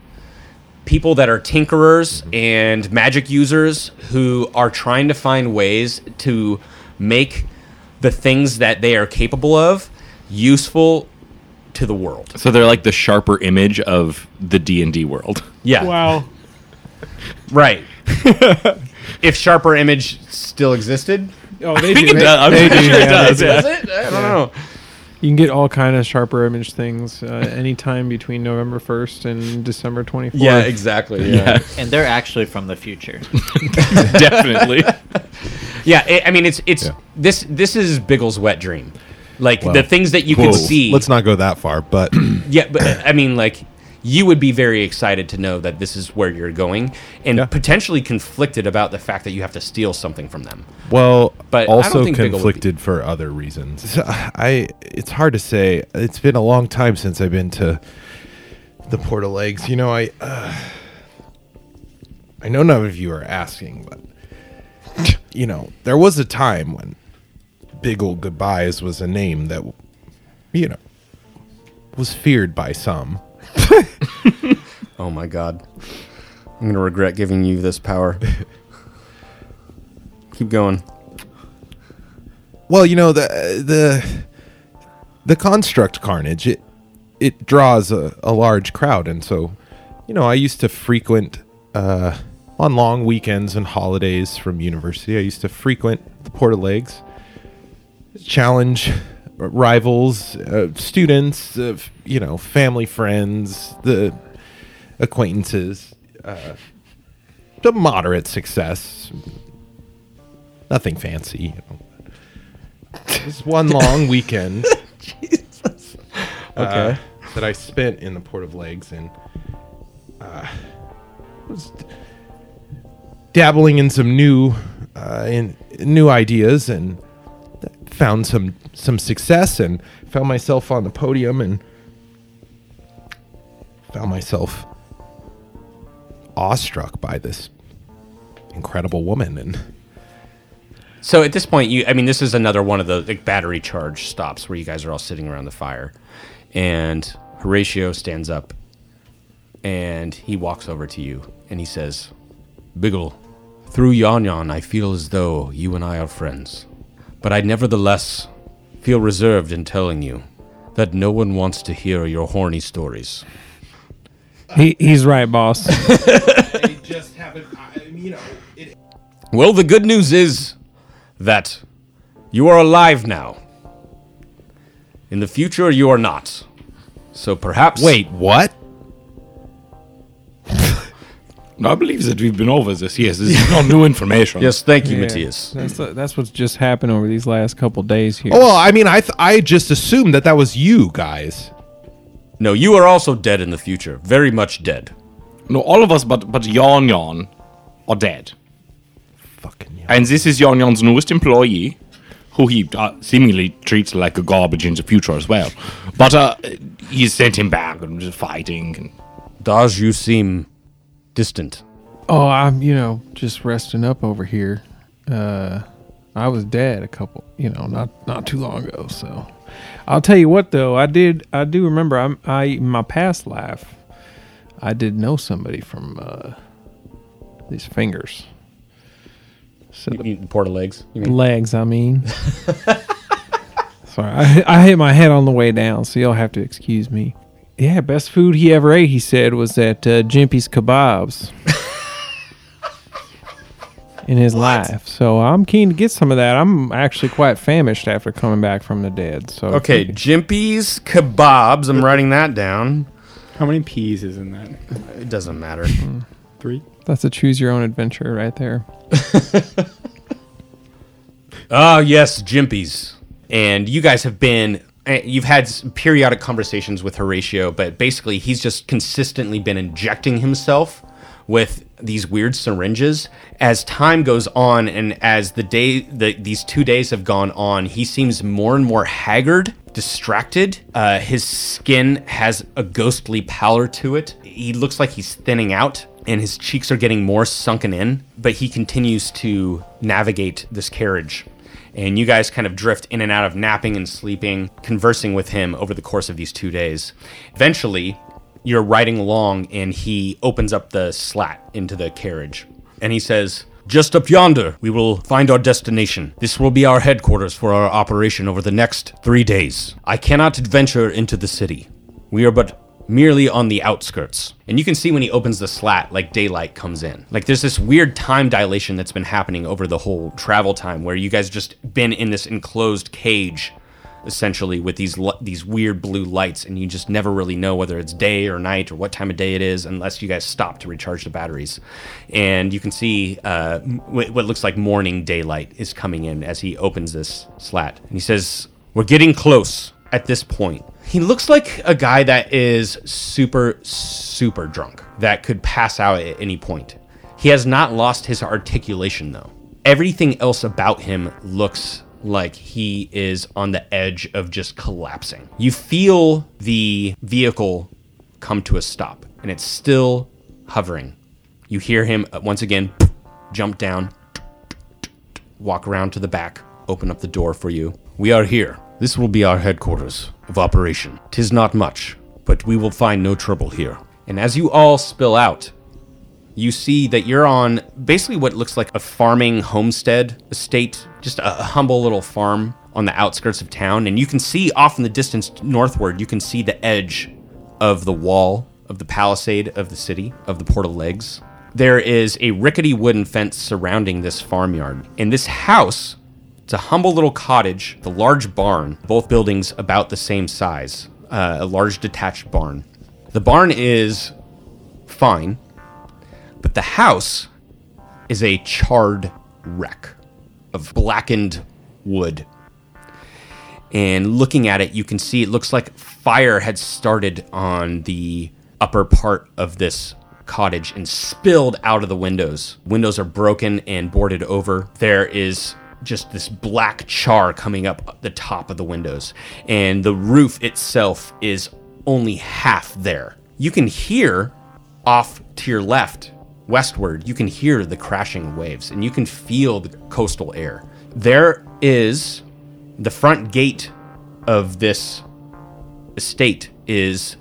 People that are tinkerers mm-hmm. and magic users who are trying to find ways to make the things that they are capable of useful to the world. So they're like the sharper image of the D and D world. Yeah. Wow. Right. if Sharper Image still existed, Oh, they think do. it does. I'm They pretty do, sure it yeah, does, yeah. It? I don't know. You can get all kind of sharper image things uh, anytime between November 1st and December 24th. Yeah, exactly. Yeah, And they're actually from the future. Definitely. yeah. I I mean, it's it's Yeah. this this is Biggle's wet dream, like Well, the things that you Whoa. can see. Let's not go that far, but yeah, but I mean, like you would be very excited to know that this is where you're going, and Yeah. potentially conflicted about the fact that you have to steal something from them. well, But also think be- conflicted for other reasons. I it's hard to say. It's been a long time since I've been to the Port of Legs. You know, I uh, I know none of you are asking, but you know, there was a time when Big Ol' Goodbyes was a name that you know was feared by some. Oh my god, I'm gonna regret giving you this power. Keep going. Well, you know the the the construct carnage it it draws a, a large crowd, and so you know I used to frequent uh, on long weekends and holidays from university. I used to frequent the Port of Legs, challenge rivals, uh, students, uh, you know, family, friends, the acquaintances. Uh, to moderate success, nothing fancy. You know. Just one long weekend. okay. that I spent in the Port of Legs and uh, was dabbling in some new uh, in new ideas and found some some success and found myself on the podium and found myself awestruck by this incredible woman. And So at this point, you I mean, this is another one of the like, battery charge stops where you guys are all sitting around the fire, and Horatio stands up, and he walks over to you, and he says, "Biggle, through Yon Yon, I feel as though you and I are friends, but I nevertheless feel reserved in telling you that no one wants to hear your horny stories." He, he's right, boss. just haven't, you know, it, Well, the good news is that you are alive now. In the future, you are not. So perhaps. wait, what? I believe that we've been over this. Yes, this is not new information. Yes, thank you, Yeah, Matthias. That's that's what's just happened over these last couple days here. Oh, well, I mean, I th- I just assumed that that was you guys. No, you are also dead in the future. Very much dead. No, all of us but but Yon Yon are dead. Fucking And this is Yon Yon's newest employee, who he uh, seemingly treats like a garbage in the future as well. But uh, he sent him back and was fighting. And Daj, you seem distant. Oh, I'm you know just resting up over here. Uh, I was dead a couple, you know, not not too long ago. So, I'll tell you what though, I did I do remember I'm I my past life, I did know somebody from uh, these fingers. So You mean Porta legs? You mean? legs, I mean. Sorry, I, I hit my head on the way down, so you'll have to excuse me. Yeah, best food he ever ate, he said, was at uh, Jimpy's Kebabs in his life. So I'm keen to get some of that. I'm actually quite famished after coming back from the dead. So Okay, Jimpy's kebabs. I'm writing that down. How many peas is in that? It doesn't matter. Three. that's a choose your own adventure right there. Ah, yes, Jimpy's. And you guys have been. Eh, You've had periodic conversations with Horatio, but basically, he's just consistently been injecting himself with these weird syringes. As time goes on, and as the day, the, these two days have gone on, he seems more and more haggard, distracted. Uh, his skin has a ghostly pallor to it. He looks like he's thinning out, and his cheeks are getting more sunken in. But he continues to navigate this carriage and you guys kind of drift in and out of napping and sleeping, conversing with him over the course of these two days. Eventually, you're riding along, and he opens up the slat into the carriage, and he says, Just up yonder, we will find our destination. This will be our headquarters for our operation over the next three days. I cannot venture into the city. We are but merely on the outskirts. And you can see when he opens the slat, like daylight comes in. Like there's this weird time dilation that's been happening over the whole travel time where you guys just been in this enclosed cage essentially with these these weird blue lights and you just never really know whether it's day or night or what time of day it is unless you guys stop to recharge the batteries and you can see uh, what looks like morning daylight is coming in as he opens this slat and he says we're getting close at this point he looks like a guy that is super super drunk that could pass out at any point he has not lost his articulation though everything else about him looks like he is on the edge of just collapsing. You feel the vehicle come to a stop, and it's still hovering. You hear him uh, once again jump down, walk around to the back, open up the door for you. We are here. This will be our headquarters of operation. Tis not much, but we will find no trouble here. And as you all spill out, you see that you're on basically what looks like a farming homestead estate, just a, humble little farm on the outskirts of town. And you can see off in the distance northward, you can see the edge of the wall of the palisade of the city, of the Port of Legs. There is a rickety wooden fence surrounding this farmyard. And this house, it's a humble little cottage, the large barn, both buildings about the same size, uh, a large detached barn. The barn is fine, but the house is a charred wreck of blackened wood. And looking at it, you can see it looks like fire had started on the upper part of this cottage and spilled out of the windows. Windows are broken and boarded over. There is just this black char coming up the top of the windows, and the roof itself is only half there. You can hear off to your left westward, you can hear the crashing waves and you can feel the coastal air. There is the front gate of this estate is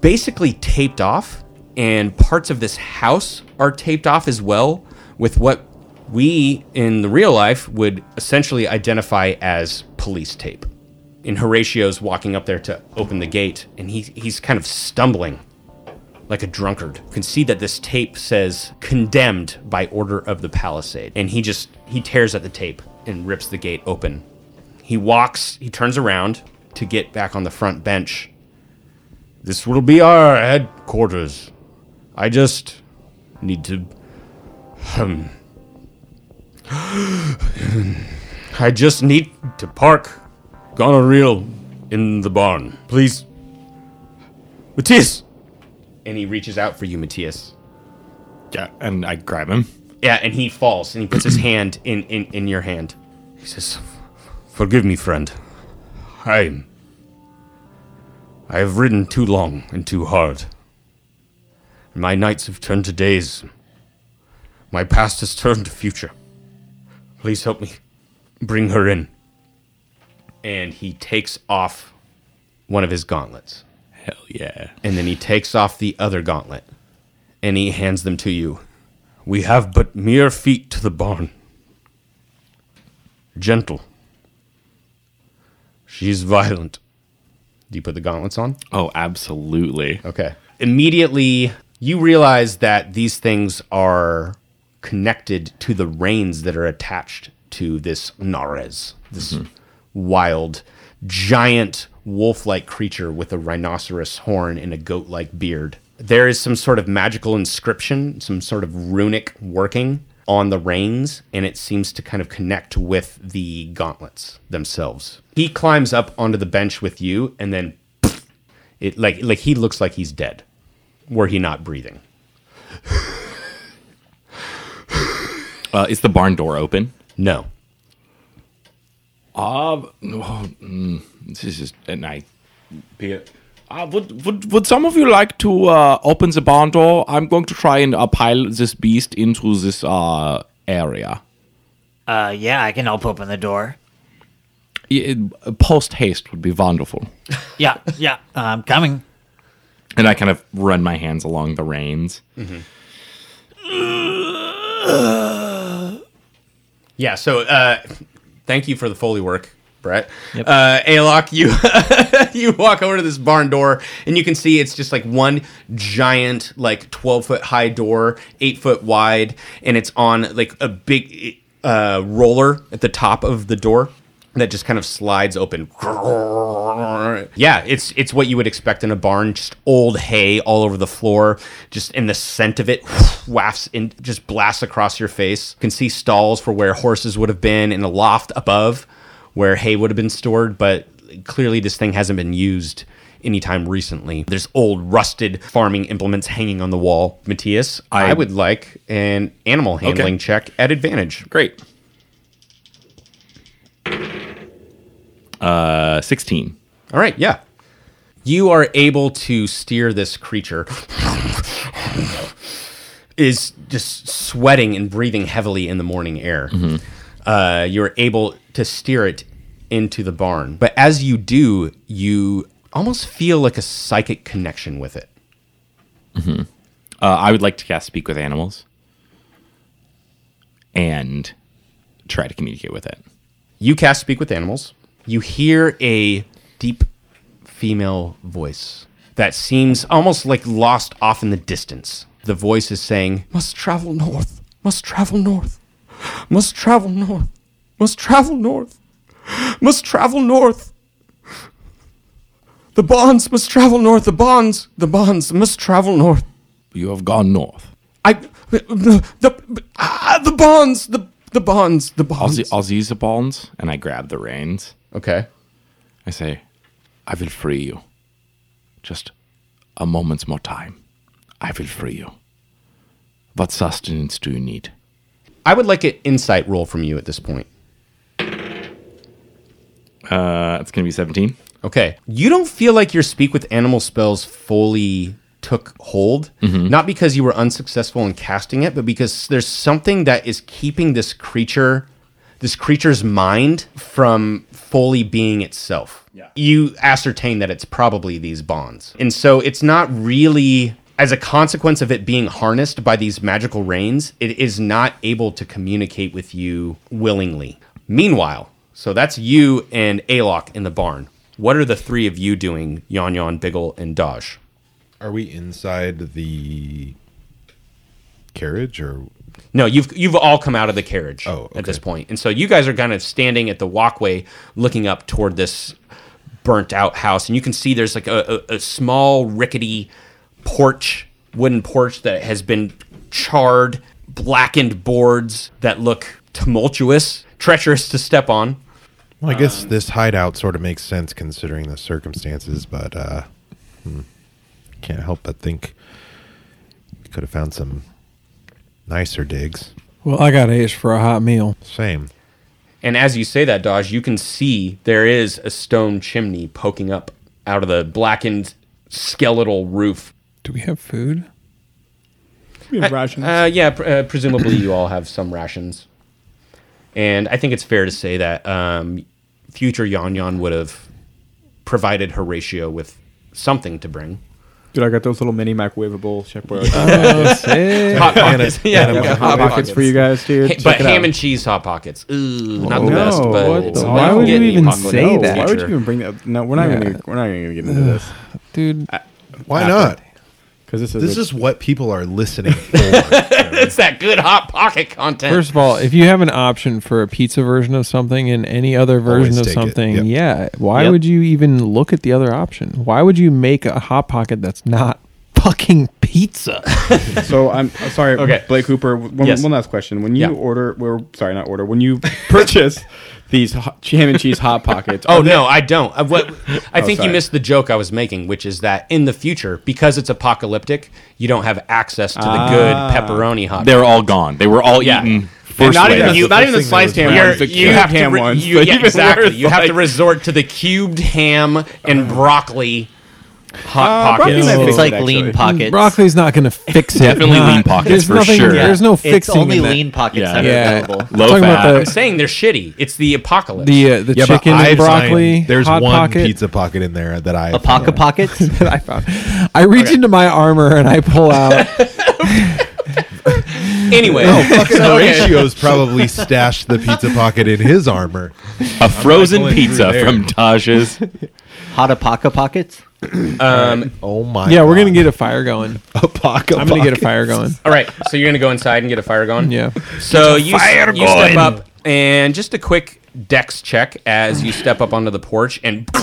basically taped off, and parts of this house are taped off as well with what we in the real life would essentially identify as police tape. And Horatio's walking up there to open the gate, and he, he's kind of stumbling like a drunkard. You can see that this tape says condemned by order of the palisade. And he just he tears at the tape and rips the gate open. He walks, he turns around to get back on the front bench. This will be our headquarters. I just need to um, I just need to park gonorrhea in the barn. Please. Matthias! And he reaches out for you, Matthias. Yeah, and I grab him. Yeah, and he falls and he puts his hand in, in, in your hand. He says, Forgive me, friend. I'm. I have ridden too long and too hard. My nights have turned to days. My past has turned to future. Please help me. Bring her in. And he takes off one of his gauntlets. Hell yeah. And then he takes off the other gauntlet and he hands them to you. We have but mere feet to the barn. Gentle. She's violent. Do you put the gauntlets on? Oh, absolutely. Okay. Immediately, you realize that these things are connected to the reins that are attached to this Nares, this mm-hmm. wild, giant wolf like creature with a rhinoceros horn and a goat like beard. There is some sort of magical inscription, some sort of runic working on the reins, and it seems to kind of connect with the gauntlets themselves. He climbs up onto the bench with you, and then it like like he looks like he's dead. Were he not breathing? Uh, is the barn door open? No. Uh, oh, mm, this is and I. Uh, would, would would some of you like to uh, open the barn door? I'm going to try and uh, pile this beast into this uh, area. Uh, yeah, I can help open the door. Post haste would be wonderful. Yeah, yeah, I'm coming. And I kind of run my hands along the reins. Yeah. So, uh, thank you for the foley work, Brett. Uh, Alok, you you walk over to this barn door, and you can see it's just like one giant, like twelve foot high door, eight foot wide, and it's on like a big uh, roller at the top of the door that just kind of slides open. Yeah, it's it's what you would expect in a barn, just old hay all over the floor, just in the scent of it wafts in just blasts across your face. You can see stalls for where horses would have been in a loft above where hay would have been stored, but clearly this thing hasn't been used anytime recently. There's old rusted farming implements hanging on the wall. Matthias, I, I- would like an animal handling check at advantage. Great. Uh, sixteen. All right, yeah. You are able to steer this creature. is just sweating and breathing heavily in the morning air. Uh, you're able to steer it into the barn. But as you do, you almost feel like a psychic connection with it. Uh, I would like to cast speak with animals, and try to communicate with it. You cast Speak with Animals. You hear a deep female voice that seems almost like lost off in the distance. The voice is saying, Must travel north, must travel north, must travel north, must travel north, must travel north. The bonds must travel north, the bonds, the bonds must travel north. You have gone north. I, the, the, ah, the bonds, the, the bonds, the bonds. I'll, I'll use the bonds, and I grab the reins. Okay. I say, I will free you. Just a moment's more time. I will free you. What sustenance do you need? I would like an insight roll from you at this point. Uh, it's gonna be seventeen. Okay. You don't feel like your speak with animal spells fully took hold. Not because you were unsuccessful in casting it, but because there's something that is keeping this creature, this creature's mind from fully being itself. Yeah. You ascertain that it's probably these bonds. And so it's not really as a consequence of it being harnessed by these magical reins, it is not able to communicate with you willingly. Meanwhile, so that's you and Alok in the barn. What are the three of you doing, Yon Yon, Biggle, and Dodge? Are we inside the carriage or No, you've you've all come out of the carriage Oh, at this okay. point, and so you guys are kind of standing at the walkway, looking up toward this burnt out house, and you can see there's like a, a, a small rickety porch, wooden porch that has been charred, blackened boards that look tumultuous, treacherous to step on. Well, I guess this hideout sort of makes sense considering the circumstances, but uh, hmm, can't help but think we could have found some nicer digs. Well, I got ace for a hot meal. Same. And as you say that, Dodge, you can see there is a stone chimney poking up out of the blackened skeletal roof. Do we have food? We have rations. Uh, yeah, pr- uh, presumably you all have some rations. And I think it's fair to say that um, future Yon Yon would have provided Horatio with something to bring. Dude, I got those little mini microwavable Chef Boyardee Oh, sick. Hot pockets. yeah, and a- yeah, hot pockets for you guys, dude. Ha- but ham out. and cheese hot pockets. Ooh, not the No, best, but what the- all why would you even say that? Why would you even bring that? No, we're not Yeah. Gonna, we're not gonna get into this Dude, Why After. not? Because this is This a- is what people are listening for. It's that good hot pocket content. first of all, if you have an option for a pizza version of something and any other version Always of take it. something, Yep. yeah, why Yep. would you even look at the other option? Why would you make a hot pocket that's not fucking pizza? So I'm uh, sorry, Okay. Blake Cooper. One, Yes. one last question: When you Yeah. order, well, sorry, not order. When you purchase these hot, ham and cheese hot pockets, Oh they- no, I don't. Uh, what I Oh, think you missed the joke I was making, which is that in the future, because it's apocalyptic, you don't have access to the good Ah. pepperoni hot. They're all gone. They were all Yeah. eaten first not even, You- not even the sliced ham weird. ones, the you cubed have to ham re- ones. you- yeah, exactly. You have to resort to the cubed ham and broccoli hot Uh, broccoli pockets. might It's fix like it, actually. lean pockets. Broccoli's not going to fix it. Definitely Nah, lean pockets there's for nothing, sure. There's no fixing It's only in that. lean pockets Yeah. that are Yeah. available. Low Talking fat. about I'm saying they're shitty. It's the apocalypse. the uh, the Yeah, chicken and I've broccoli. signed- There's hot one pocket pizza pocket in there that I A pocket pockets. that I found. I reach into my armor and I pull out. anyway, Fucking Horatio's probably stashed the pizza pocket in his armor. a frozen going pizza there. from Taj's. Hot apaca pockets. Um, Oh my! yeah, we're gonna get a fire going. a pocket. I'm gonna get a fire going. all right. So you're gonna go inside and get a fire going. Yeah. So you, s- you step up and just a quick dex check as you step up onto the porch and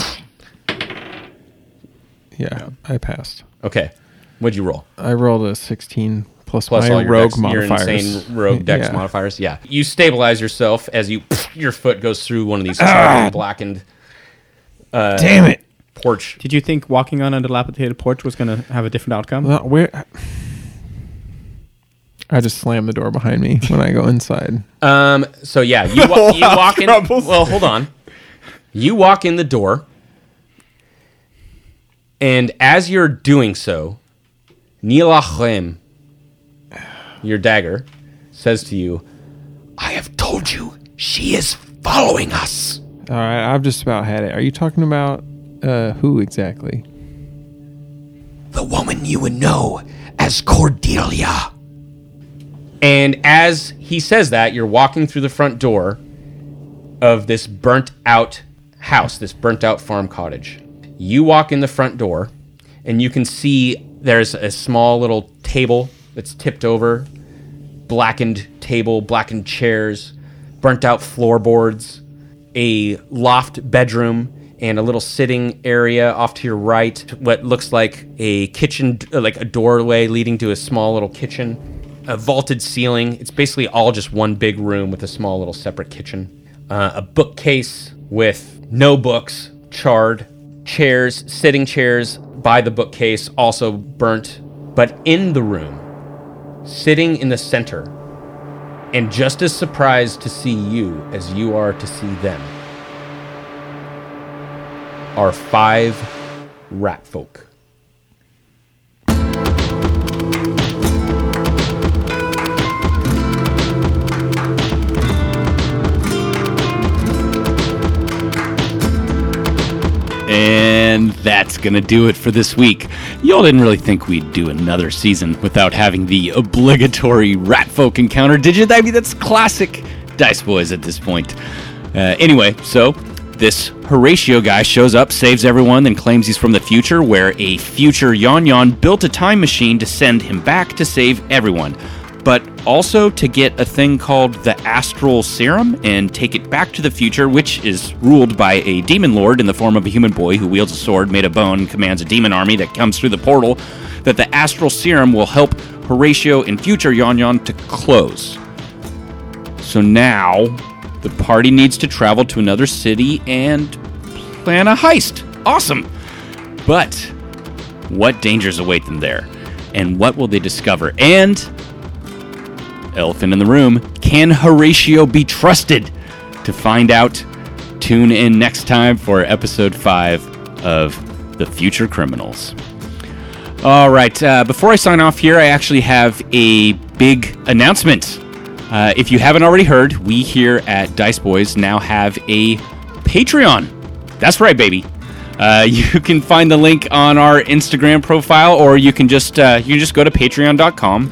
Yeah, I passed. okay. What'd you roll? I rolled a 16 plus, Plus my all your, rogue dex, your modifiers. insane rogue dex Yeah. modifiers. Yeah. You stabilize yourself as you your foot goes through one of these Ah. charred and blackened Damn it! Porch. Did you think walking on a dilapidated porch was going to have a different outcome? Well, where? I just slam the door behind me when I go inside. Um. So yeah, you, wa- you walk in. crumbles. Well, hold on. You walk in the door, and as you're doing so, Nilachem, your dagger, says to you, "I have told you she is following us." All right, I've just about had it. Are you talking about uh, who exactly? the woman you would know as Cordelia. And as he says that, you're walking through the front door of this burnt out house, this burnt out farm cottage. You walk in the front door, and you can see there's a small little table that's tipped over, blackened table, blackened chairs, burnt out floorboards, a loft bedroom and a little sitting area off to your right what looks like a kitchen uh, like a doorway leading to a small little kitchen. A vaulted ceiling. It's basically all just one big room with a small little separate kitchen. Uh, a bookcase with no books charred chairs sitting chairs by the bookcase also burnt. But in the room sitting in the center and just as surprised to see you as you are to see them are five rat folk. And that's going to do it for this week. Y'all didn't really think we'd do another season without having the obligatory rat folk encounter, did you? I mean, that's classic Dice Boyz at this point. Uh, anyway, so this Horatio guy shows up, saves everyone, then claims he's from the future, where a future Yon Yon built a time machine to send him back to save everyone. But also to get a thing called the Astral Serum and take it back to the future, which is ruled by a demon lord in the form of a human boy who wields a sword made of bone and commands a demon army that comes through the portal. That the Astral Serum will help Horatio and future Yon Yon to close. So now the party needs to travel to another city and plan a heist. Awesome. But what dangers await them there? And what will they discover? And elephant in the room, can Horatio be trusted? To find out, tune in next time for episode 5 of The Future Criminals. All right, uh, before I sign off here, I actually have a big announcement. Uh, if you haven't already heard, we here at Dice Boyz now have a Patreon. That's right, baby. Uh, you can find the link on our Instagram profile, or you can just uh, you can just go to Patreon.com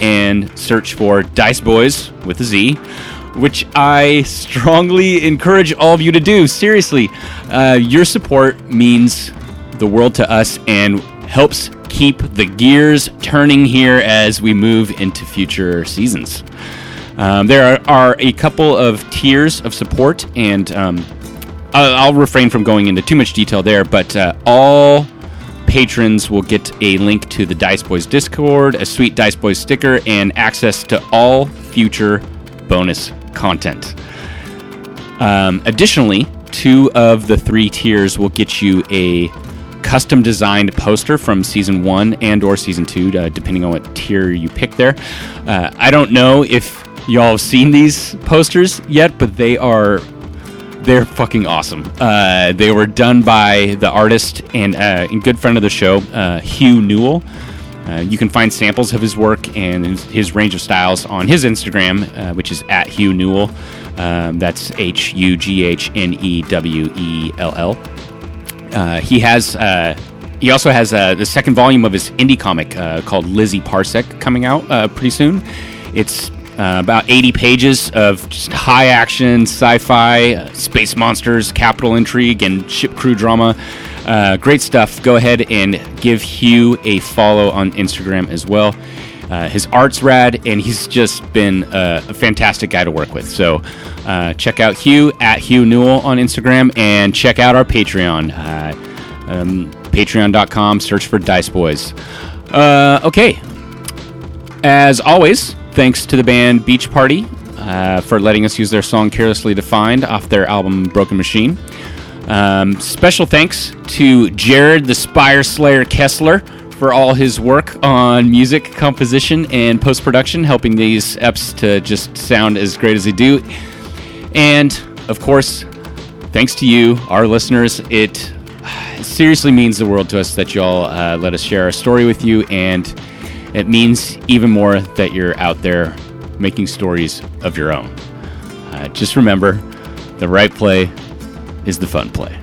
and search for Dice Boyz with a Z, which I strongly encourage all of you to do. Seriously, uh, your support means the world to us and helps keep the gears turning here as we move into future seasons. Um, there are, are a couple of tiers of support, and um, I'll, I'll refrain from going into too much detail there, but uh, all patrons will get a link to the Dice Boyz Discord, a sweet Dice Boyz sticker, and access to all future bonus content. Um, additionally, two of the three tiers will get you a custom designed poster from season one and or season two, uh, depending on what tier you pick there. Uh, I don't know if y'all have seen these posters yet, but they are they're fucking awesome. Uh, they were done by the artist and, uh, and good friend of the show, uh, Hugh Newell. Uh, you can find samples of his work and his- range of styles on his Instagram, uh, which is at Hugh Newell. Um, that's H U G H N E W E L L. Uh, he has. He also has uh, the second volume of his indie comic uh, called Lizzie Parsec coming out uh, pretty soon. It's uh, about 80 pages of just high action, sci fi, uh, space monsters, capital intrigue, and ship crew drama. Uh, great stuff. Go ahead and give Hugh a follow on Instagram as well. Uh, his art's rad, and he's just been uh, a fantastic guy to work with. So uh, check out Hugh at Hugh Newell on Instagram, and check out our Patreon, um, patreon.com. Search for Dice Boyz. Okay, as always, thanks to the band Beach Party uh, for letting us use their song Carelessly Defined off their album Broken Machine. Um, special thanks to Jared the Spire Slayer Kessler for all his work on music composition and post production, helping these eps to just sound as great as they do. And of course, thanks to you, our listeners. It seriously means the world to us that y'all uh, let us share our story with you, and it means even more that you're out there making stories of your own. Uh, just remember the right play is the fun play.